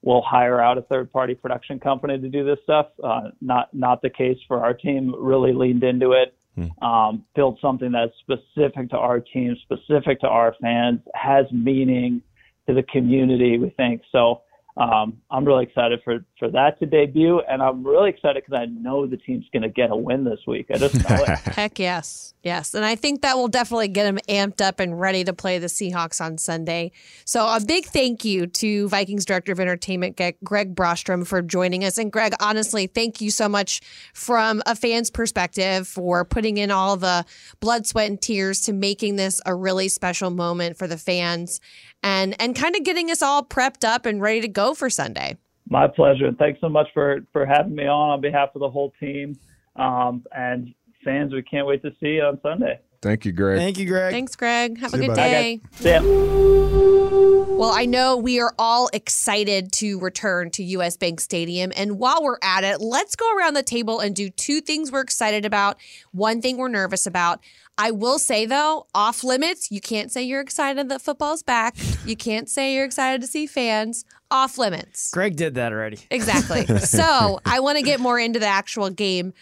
will hire out a third party production company to do this stuff. Uh, not not the case for our team. Really leaned into it. Um, built something that's specific to our team, specific to our fans, has meaning to the community. We think so. Um, I'm really excited for for that to debut, and I'm really excited because I know the team's going to get a win this week. I just know it. (laughs) Heck yes. Yes. And I think that will definitely get them amped up and ready to play the Seahawks on Sunday. So a big thank you to Vikings Director of Entertainment, Greg Brostrom, for joining us. And Greg, honestly, thank you so much from a fan's perspective for putting in all the blood, sweat, and tears to making this a really special moment for the fans and and kind of getting us all prepped up and ready to go for Sunday. My pleasure, and thanks so much for for having me on on behalf of the whole team. Um, and fans, we can't wait to see you on Sunday. Thank you, Greg. Thank you, Greg. Thanks, Greg. Have See a good bud. day. See ya. Well, I know we are all excited to return to US Bank Stadium. And while we're at it, let's go around the table and do two things we're excited about, one thing we're nervous about. I will say, though, off limits, you can't say you're excited that football's back. (laughs) You can't say you're excited to see fans. Off limits. Greg did that already. Exactly. (laughs) so I want to get more into the actual game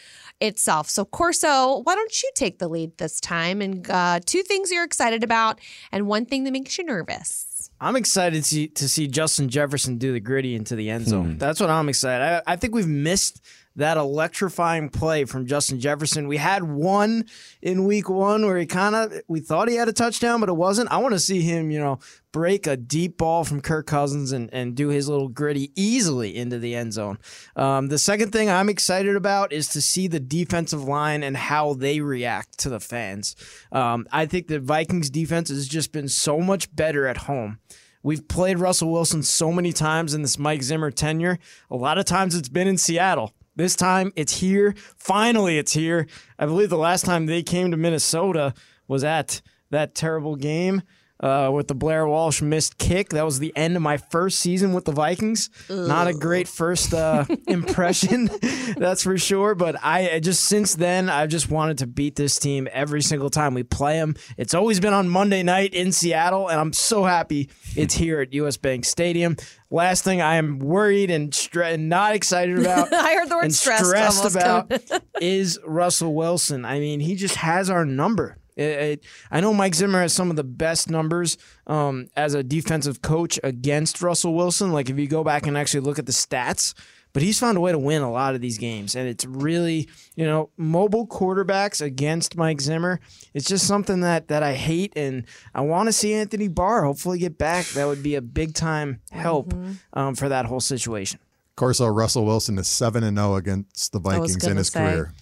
itself. So, Corso, why don't you take the lead this time? And uh, two things you're excited about, and one thing that makes you nervous. I'm excited to see, to see Justin Jefferson do the Griddy into the end zone. That's what I'm excited. I, I think we've missed that electrifying play from Justin Jefferson. We had one in week one where he kind of we thought he had a touchdown, but it wasn't. I want to see him, you know, break a deep ball from Kirk Cousins and, and do his little Griddy easily into the end zone. Um, the second thing I'm excited about is to see the defensive line and how they react to the fans. Um, I think the Vikings defense has just been so much better at home. We've played Russell Wilson so many times in this Mike Zimmer tenure. A lot of times it's been in Seattle. This time it's here. Finally, it's here. I believe the last time they came to Minnesota was at that terrible game uh, with the Blair Walsh missed kick. That was the end of my first season with the Vikings. Not a great first uh, (laughs) impression, that's for sure. But I just since then I've just wanted to beat this team every single time we play them. It's always been on Monday night in Seattle, and I'm so happy it's here at US Bank Stadium. Last thing I am worried and stre- not excited (laughs) about I heard the word stressed, stressed about (laughs) is Russell Wilson. I mean, he just has our number. It- it- I know Mike Zimmer has some of the best numbers um, as a defensive coach against Russell Wilson. Like if you go back and actually look at the stats, but he's found a way to win a lot of these games, and it's really you know mobile quarterbacks against Mike Zimmer. It's just something that that I hate, and I want to see Anthony Barr hopefully get back. That would be a big time help Mm-hmm. um, for that whole situation. Corso Russell Wilson is seven and zero against the Vikings in his say. career.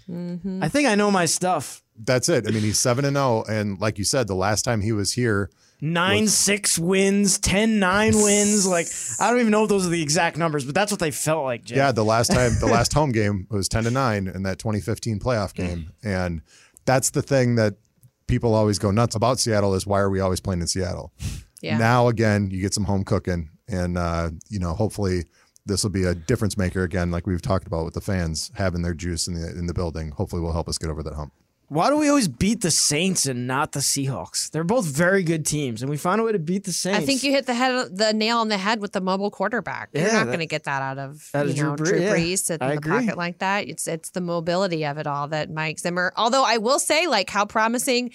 I think I know my stuff. That's it. I mean, he's seven and zero, and like you said, the last time he was here, nine six wins, 10 9 (laughs) wins. Like I don't even know if those are the exact numbers, but that's what they felt like. Jay. yeah, the last (laughs) time, the last home game was ten to nine in that 2015 playoff game, and that's the thing that people always go nuts about Seattle is why are we always playing in Seattle? Yeah. Now again, you get some home cooking, and uh, you know, hopefully. This will be a difference maker again, like we've talked about with the fans having their juice in the in the building. Hopefully, will help us get over that hump. Why do we always beat the Saints and not the Seahawks? They're both very good teams, and we found a way to beat the Saints. I think you hit the head, the nail on the head with the mobile quarterback. You're Yeah, not going to get that out of you know Drew Drew Brees, yeah. Brees sitting I in the agree. pocket like that. It's it's the mobility of it all that Mike Zimmer. Although I will say, like how promising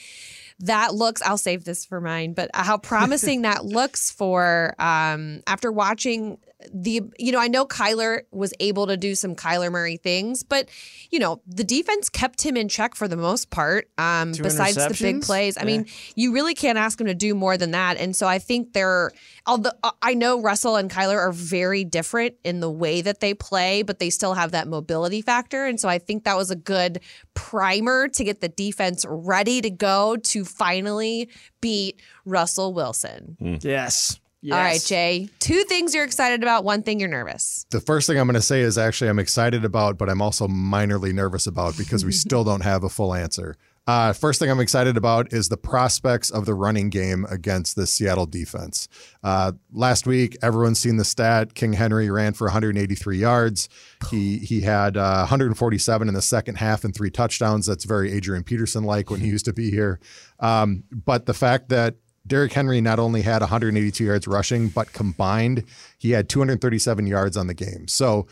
that looks. I'll save this for mine, but how promising (laughs) that looks for um, after watching the you know I know Kyler was able to do some Kyler Murray things, but you know the defense kept him in check for the most part. Um, Two besides the big plays, I Yeah. mean you really can't ask him to do more than that. And so I think they're, although uh, I know Russell and Kyler are very different in the way that they play, but they still have that mobility factor. And so I think that was a good primer to get the defense ready to go to finally beat Russell Wilson. yes. Yes. All right, Jay. Two things you're excited about, one thing you're nervous. The first thing I'm going to say is actually I'm excited about, but I'm also minorly nervous about because we still don't have a full answer. Uh, first thing I'm excited about is the prospects of the running game against the Seattle defense. Uh, last week, everyone's seen the stat. King Henry ran for 183 yards. He he had uh, 147 in the second half and three touchdowns. That's very Adrian Peterson like when he used to be here. Um, but the fact that Derrick Henry not only had 182 yards rushing, but combined, he had 237 yards on the game. So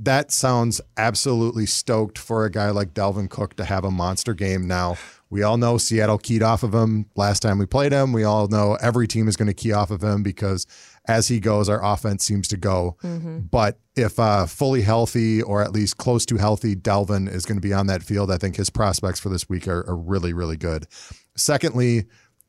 that sounds absolutely stoked for a guy like Dalvin Cook to have a monster game now. We all know Seattle keyed off of him last time we played him. We all know every team is going to key off of him because as he goes, our offense seems to go. But if uh, fully healthy or at least close to healthy, Dalvin is going to be on that field. I think his prospects for this week are, are really, really good. Secondly,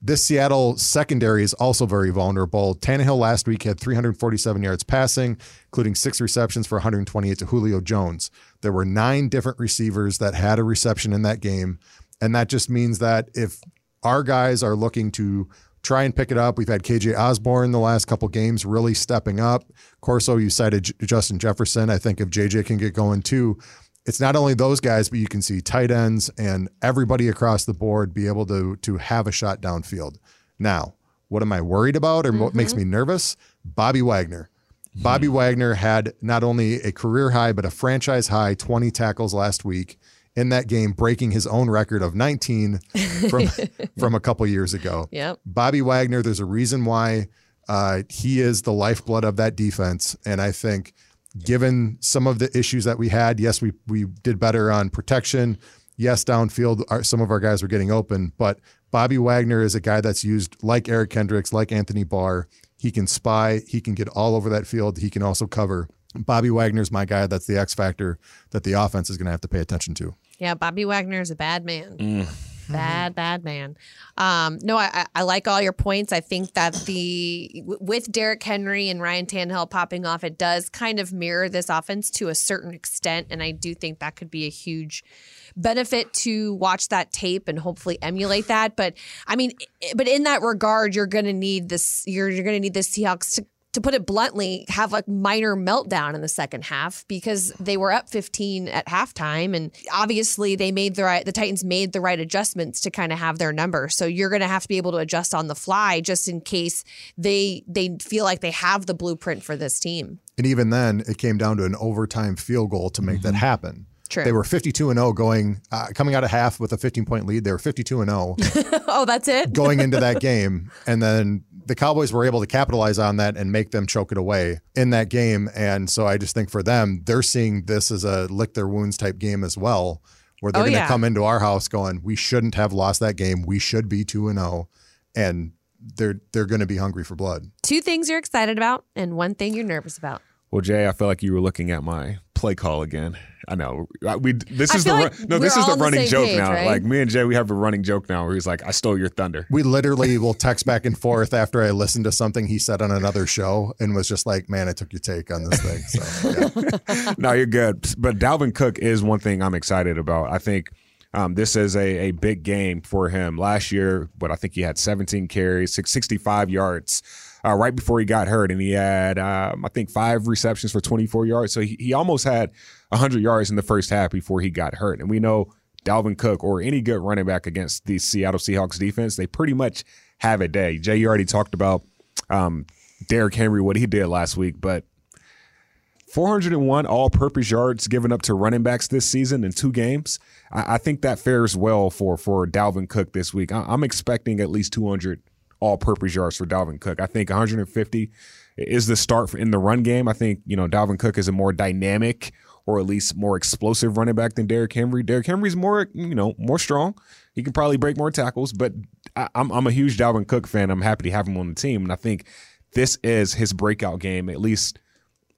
this Seattle secondary is also very vulnerable. Tannehill last week had 347 yards passing, including six receptions for 128 to Julio Jones. There were nine different receivers that had a reception in that game. And that just means that if our guys are looking to try and pick it up, we've had KJ Osborn the last couple games really stepping up. Corso, you cited J- Justin Jefferson. I think if JJ can get going too, it's not only those guys, but you can see tight ends and everybody across the board be able to to have a shot downfield. Now, what am I worried about or what Mm-hmm. makes me nervous? Bobby Wagner. Bobby Wagner had not only a career high, but a franchise high 20 tackles last week in that game, breaking his own record of 19 from, (laughs) from a couple years ago. Yep. Bobby Wagner, there's a reason why uh, he is the lifeblood of that defense. And I think given some of the issues that we had, yes, we, we did better on protection. Yes, downfield, our, some of our guys were getting open, but Bobby Wagner is a guy that's used like Eric Kendricks, like Anthony Barr. He can spy, he can get all over that field, he can also cover. Bobby Wagner's my guy. That's the X factor that the offense is going to have to pay attention to. Yeah, Bobby Wagner is a bad man. Mm. Bad, bad man. Um, no, I, I- I like all your points. I think that the with Derrick Henry and Ryan Tannehill popping off, it does kind of mirror this offense to a certain extent, and I do think that could be a huge benefit to watch that tape and hopefully emulate that. But I mean, but in that regard, you're going to need this. You're you're going to need the Seahawks to to put it bluntly, have a minor meltdown in the second half because they were up 15 at halftime, and obviously they made the right. The Titans made the right adjustments to kind of have their number. So you're going to have to be able to adjust on the fly just in case they they feel like they have the blueprint for this team. And even then, it came down to an overtime field goal to make that happen. True. They were 52 and 0 going uh, coming out of half with a 15 point lead. They were 52 and 0 (laughs) oh, that's it. going into that game, and then the Cowboys were able to capitalize on that and make them choke it away in that game. And so I just think for them, they're seeing this as a lick their wounds type game as well, where they're Oh, going to yeah. come into our house going, "We shouldn't have lost that game. We should be two and 0," and they're they're going to be hungry for blood. Two things you're excited about, and one thing you're nervous about. Well, Jay, I feel like you were looking at my play call again. I know we. This is the like no. This is the on the running joke page, now. right? Like me and Jay, we have a running joke now where he's like, "I stole your thunder." We literally will text back and forth after I listened to something he said on another show and was just like, "Man, I took your take on this thing." So yeah. (laughs) no, you're good. But Dalvin Cook is one thing I'm excited about. I think um, this is a, a big game for him. Last year, but I think he had 17 carries, six- 65 yards uh, right before he got hurt, and he had um, I think five receptions for 24 yards. So he, he almost had 100 yards in the first half before he got hurt. And we know Dalvin Cook or any good running back against the Seattle Seahawks defense, they pretty much have a day. Jay, you already talked about um, Derrick Henry, what he did last week, but 401 all purpose yards given up to running backs this season in two games. I, I think that fares well for, for Dalvin Cook this week. I, I'm expecting at least 200 all purpose yards for Dalvin Cook. I think 150 is the start in the run game. I think, you know, Dalvin Cook is a more dynamic or at least more explosive running back than Derrick Henry. Derrick Henry's more, you know, more strong. He can probably break more tackles, but I, I'm, I'm a huge Dalvin Cook fan. I'm happy to have him on the team. And I think this is his breakout game, at least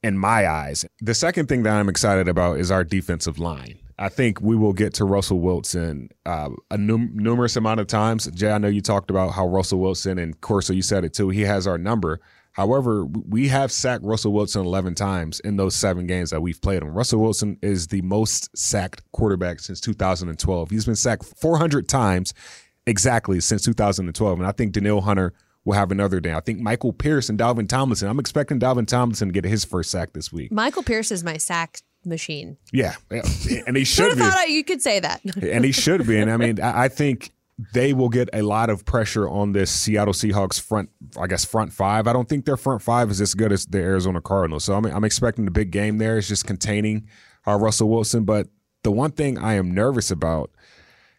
in my eyes. The second thing that I'm excited about is our defensive line. I think we will get to Russell Wilson uh, a num- numerous amount of times. Jay, I know you talked about how Russell Wilson and Corso, you said it too. He has our number. However, we have sacked Russell Wilson 11 times in those seven games that we've played him. Russell Wilson is the most sacked quarterback since 2012. He's been sacked 400 times exactly since 2012. And I think Danielle Hunter will have another day. I think Michael Pierce and Dalvin Tomlinson. I'm expecting Dalvin Tomlinson to get his first sack this week. Michael Pierce is my sack machine. Yeah, and he (laughs) Should have be, thought you could say that. and he should be. And I mean, I think they will get a lot of pressure on this Seattle Seahawks front. I guess front five. I don't think their front five is as good as the Arizona Cardinals. So I'm, I'm expecting the big game there. It's just containing uh, Russell Wilson. But the one thing I am nervous about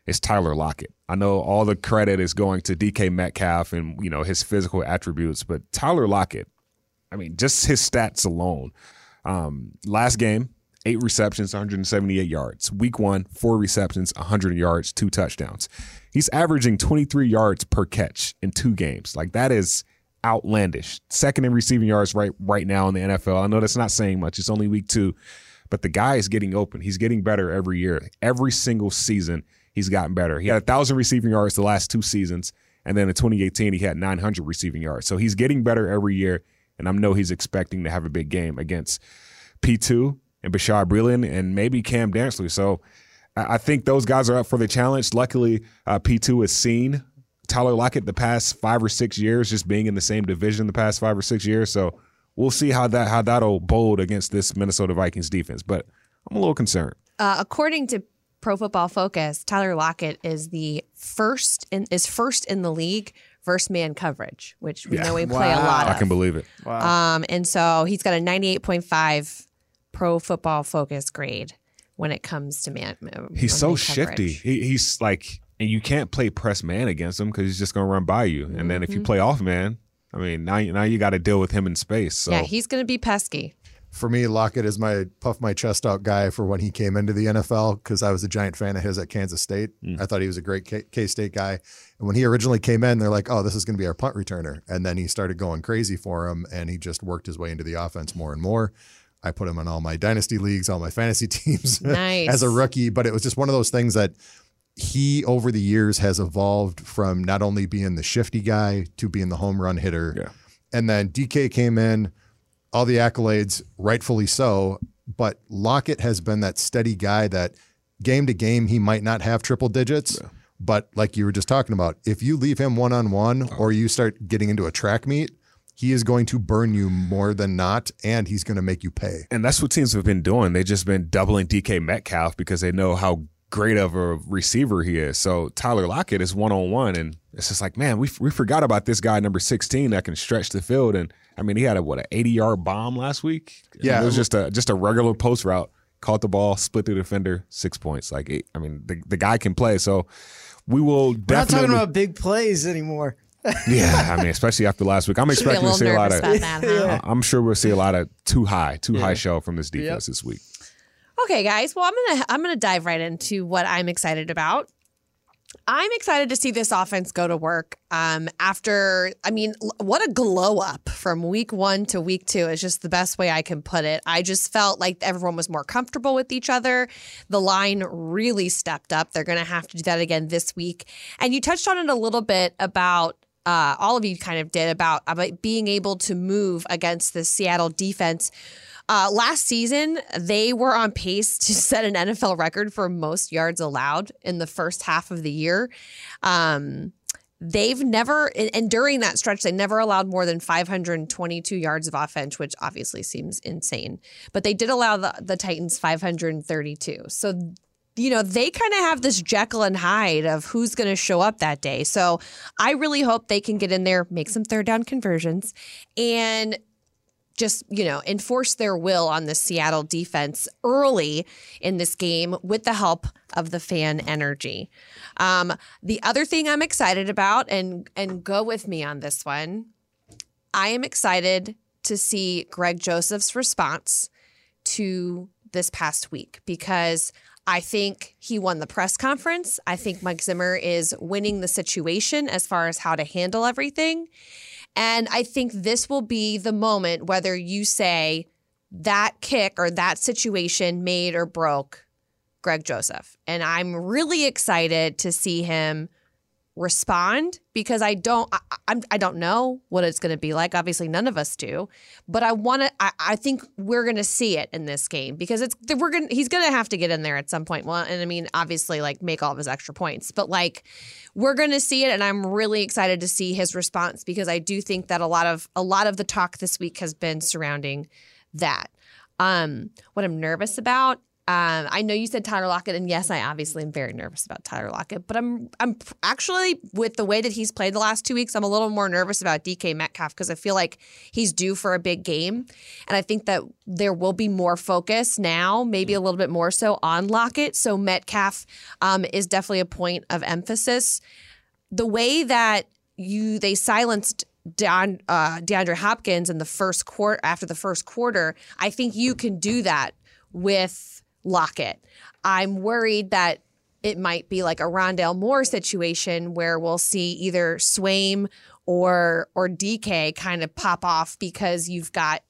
is Tyler Lockett. I know all the credit is going to DK Metcalf and you know his physical attributes, but Tyler Lockett, I mean, just his stats alone. Um, last game, eight receptions, 178 yards. Week one, four receptions, 100 yards, two touchdowns. He's averaging 23 yards per catch in two games. Like that is outlandish. Second in receiving yards right right now in the NFL. I know that's not saying much. It's only week two, but the guy is getting open. He's getting better every year. Every single season, he's gotten better. He had a thousand receiving yards the last two seasons, and then in 2018 he had 900 receiving yards. So he's getting better every year, and I know he's expecting to have a big game against P2 and Bashaud Breeland and maybe Cam Dantzler. So I I think those guys are up for the challenge. Luckily, uh, P2 has seen Tyler Lockett the past five or six years, just being in the same division the past five or six years. So we'll see how that how that'll bode against this Minnesota Vikings defense. But I'm a little concerned. Uh, according to Pro Football Focus, Tyler Lockett is the first in, is first in the league versus man coverage, which we Yeah. know we play a Wow. lot I can believe it. Wow. Um, and so he's got a 98.5 Pro Football Focus grade when it comes to man. He's so shifty. He, he's like, and you can't play press man against him because he's just going to run by you. And then if Mm-hmm. you play off man, I mean, now you- now you got to deal with him in space. So Yeah, he's going to be pesky. For me, Lockett is my puff my chest out guy for when he came into the NFL because I was a giant fan of his at Kansas State. I thought he was a great K State guy. And when he originally came in, they're like, oh, this is going to be our punt returner. And then he started going crazy for him and he just worked his way into the offense more and more. I put him in all my dynasty leagues, all my fantasy (laughs) teams Nice. as a rookie. But it was just one of those things that he, over the years, has evolved from not only being the shifty guy to being the home run hitter. Yeah. And then DK came in, all the accolades, rightfully so. But Lockett has been that steady guy that game to game, he might not have triple digits. But like you were just talking about, if you leave him one on oh. one or you start getting into a track meet, he is going to burn you more than not, and he's going to make you pay. and that's what teams have been doing. They've just been doubling DK Metcalf because they know how great of a receiver he is. So Tyler Lockett is one on one, and it's just like, man, we we forgot about this guy number sixteen that can stretch the field. And I mean, he had a what an eighty yard bomb last week. I mean, Yeah. it was just a just a regular post route. Caught the ball, split the defender, six points. Like, eight, I mean, the the guy can play. So we will We're not talking about big plays anymore. Yeah, I mean, especially after last week, I'm Should expecting to see a lot of. about that, huh? I'm sure we'll see a lot of too high, too high show from this defense this week. Okay, guys. Well, I'm gonna I'm gonna dive right into what I'm excited about. I'm excited to see this offense go to work. Um, after, I mean, l- what a glow up from week one to week two is just the best way I can put it. I just felt like everyone was more comfortable with each other. The line really stepped up. They're going to have to do that again this week. And you touched on it a little bit about uh, all of you kind of did about about being able to move against the Seattle defense. Uh, last season, they were on pace to (laughs) set an NFL record for most yards allowed in the first half of the year. Um, they've never, and during that stretch, they never allowed more than 522 yards of offense, which obviously seems insane. But they did allow the, the Titans 532. So you know, they kind of have this Jekyll and Hyde of who's going to show up that day. So I really hope they can get in there, make some third down conversions, and just, you know, enforce their will on the Seattle defense early in this game with the help of the fan energy. Um, the other thing I'm excited about, and and go with me on this one, I am excited to see Greg Joseph's response to this past week because I think he won the press conference. I think Mike Zimmer is winning the situation as far as how to handle everything. And I think this will be the moment whether you say that kick or that situation made or broke Greg Joseph. And I'm really excited to see him respond because I don't I, I'm I don't know what it's going to be like. Obviously, none of us do, but I want to. I, I think we're going to see it in this game because it's we're going. He's going to have to get in there at some point. Well, and I mean, obviously, like make all of his extra points, but like we're going to see it, and I'm really excited to see his response because I do think that a lot of a lot of the talk this week has been surrounding that. Um, what I'm nervous about um, I know you said Tyler Lockett, and yes, I obviously am very nervous about Tyler Lockett. But I'm I'm actually with the way that he's played the last two weeks, I'm a little more nervous about DK Metcalf because I feel like he's due for a big game, and I think that there will be more focus now, maybe a little bit more so on Lockett. So Metcalf um, is definitely a point of emphasis. The way that you they silenced uh, DeAndre Hopkins in the first quarter after the first quarter, I think you can do that with Lockett. I'm worried that it might be like a Rondale Moore situation where we'll see either Swain or or DK kind of pop off because you've got,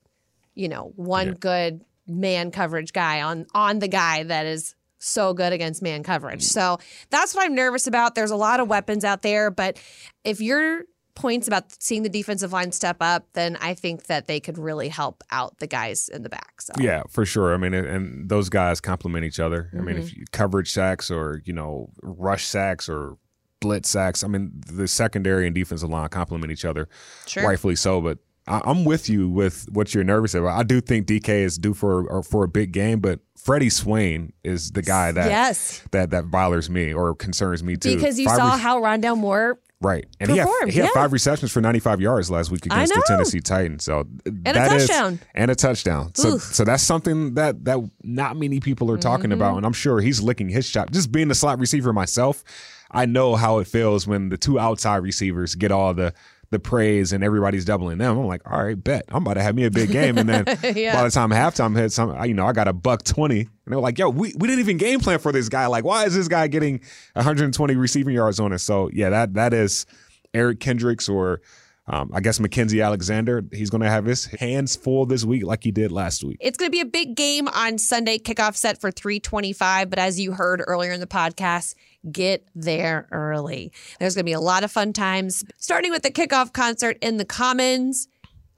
you know, one good man coverage guy on on the guy that is so good against man coverage. Mm. So that's what I'm nervous about. There's a lot of weapons out there, but if your points about seeing the defensive line step up, then I think that they could really help out the guys in the back. So Yeah, for sure. I mean, and- those guys complement each other. I mean, if Mm-hmm. you coverage sacks or you know rush sacks or blitz sacks, I mean, the secondary and defensive line complement each other, Sure. rightfully so. But I, I'm with you with what you're nervous about. I do think DK is due for or for a big game, but Freddie Swain is the guy that Yes. that that bothers me or concerns me too. Because you Five saw how Rondale Moore right, and he had, he had yeah. five receptions for 95 yards last week against the. Tennessee Titans. So and a touchdown. and a touchdown. So Oof. so that's something that that not many people are talking Mm-hmm. about, and I'm sure he's licking his chop. Just being a slot receiver myself, I know how it feels when the two outside receivers get all the the praise and everybody's doubling them. I'm like, all right, bet I'm about to have me a big game, and then (laughs) Yeah. by the time halftime hits, I'm, you know, I got a buck twenty, and they're like, yo, we, we didn't even game plan for this guy. Like, why is this guy getting 120 receiving yards on us? So yeah, that that is Eric Kendricks or. Um, I guess Mackensie Alexander, he's going to have his hands full this week like he did last week. It's going to be a big game on Sunday, kickoff set for 325. But as you heard earlier in the podcast, get there early. There's going to be a lot of fun times, starting with the kickoff concert in the Commons,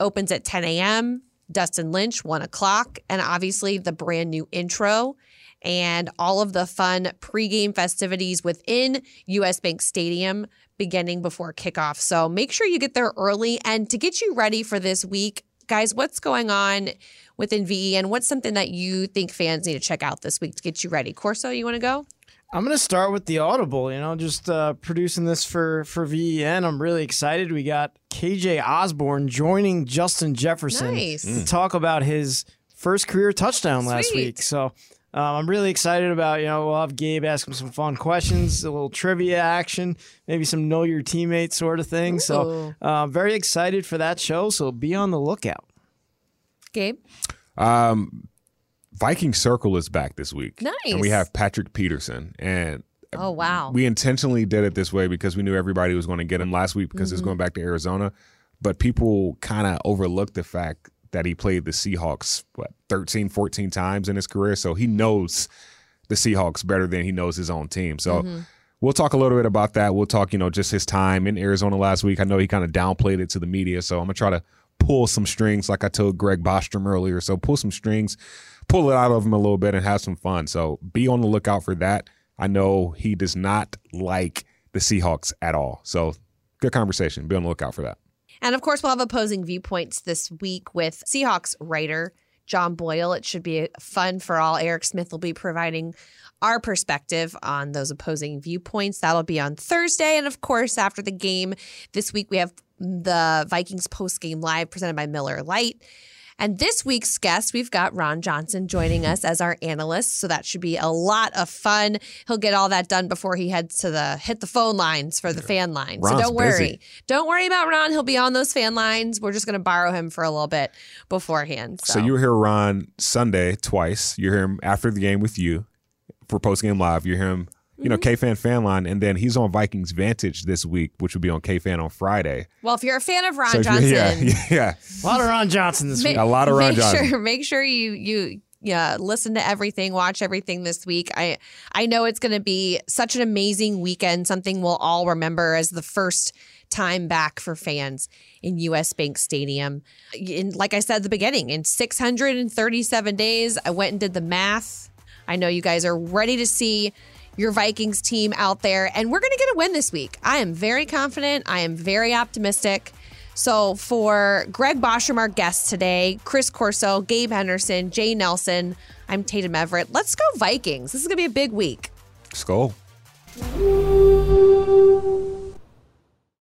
opens at 10 a.m. Dustin Lynch, 1 o'clock, and obviously the brand new intro and all of the fun pregame festivities within US Bank Stadium beginning before kickoff. So make sure you get there early. And to get you ready for this week, guys, what's going on within VE and what's something that you think fans need to check out this week to get you ready? Corso, you want to go? I'm gonna start with the Audible. You know, just uh, producing this for for VEN. I'm really excited. We got KJ Osborn joining Justin Jefferson Nice. to talk about his first career touchdown last week. So. Um, I'm really excited about, you know, we'll have Gabe ask him some fun questions, a little trivia action, maybe some know your teammate sort of thing. So, uh, very excited for that show. So, be on the lookout. Gabe? Um, Viking Circle is back this week. And we have Patrick Peterson. And Oh, wow. we intentionally did it this way because we knew everybody was going to get him last week because Mm-hmm. it's going back to Arizona. But people kind of overlooked the fact that he played the Seahawks, what, 13, 14 times in his career. So he knows the Seahawks better than he knows his own team. So Mm-hmm. we'll talk a little bit about that. We'll talk, you know, just his time in Arizona last week. I know he kind of downplayed it to the media. So I'm going to try to pull some strings like I told Greg Bostrom earlier. So pull some strings, pull it out of him a little bit and have some fun. So be on the lookout for that. I know he does not like the Seahawks at all. So good conversation. Be on the lookout for that. And of course, we'll have opposing viewpoints this week with Seahawks writer John Boyle. It should be fun for all. Eric Smith will be providing our perspective on those opposing viewpoints. That'll be on Thursday. And of course, after the game this week, we have the Vikings post game live presented by Miller Lite. And this week's guest, we've got Ron Johnson joining us as our analyst. So that should be a lot of fun. He'll get all that done before he heads to the hit the phone lines for the fan line. Ron's so don't worry. busy. Don't worry about Ron. He'll be on those fan lines. We're just going to borrow him for a little bit beforehand. So, So you hear Ron Sunday twice. You hear him after the game with you for post game live. You hear him, you know, Mm-hmm. KFAN fan line, and then he's on Vikings Vantage this week, which will be on KFAN on Friday. well, if you're a fan of Ron So Johnson, yeah, (laughs) yeah. A lot of Ron Johnson this ma- week. A lot of Ron make Johnson. Sure, make sure you you yeah listen to everything, watch everything this week. I I know it's going to be such an amazing weekend. Something we'll all remember as the first time back for fans in US Bank Stadium. In, like I said at the beginning, in 637 days, I went and did the math. I know you guys are ready to see your Vikings team out there, and we're going to get a win this week. I am very confident. I am very optimistic. So, for Greg Boschum, our guest today, Chris Corso, Gabe Henderson, Jay Nelson, I'm Tatum Everett. Let's go, Vikings. This is going to be a big week. Let's Skol.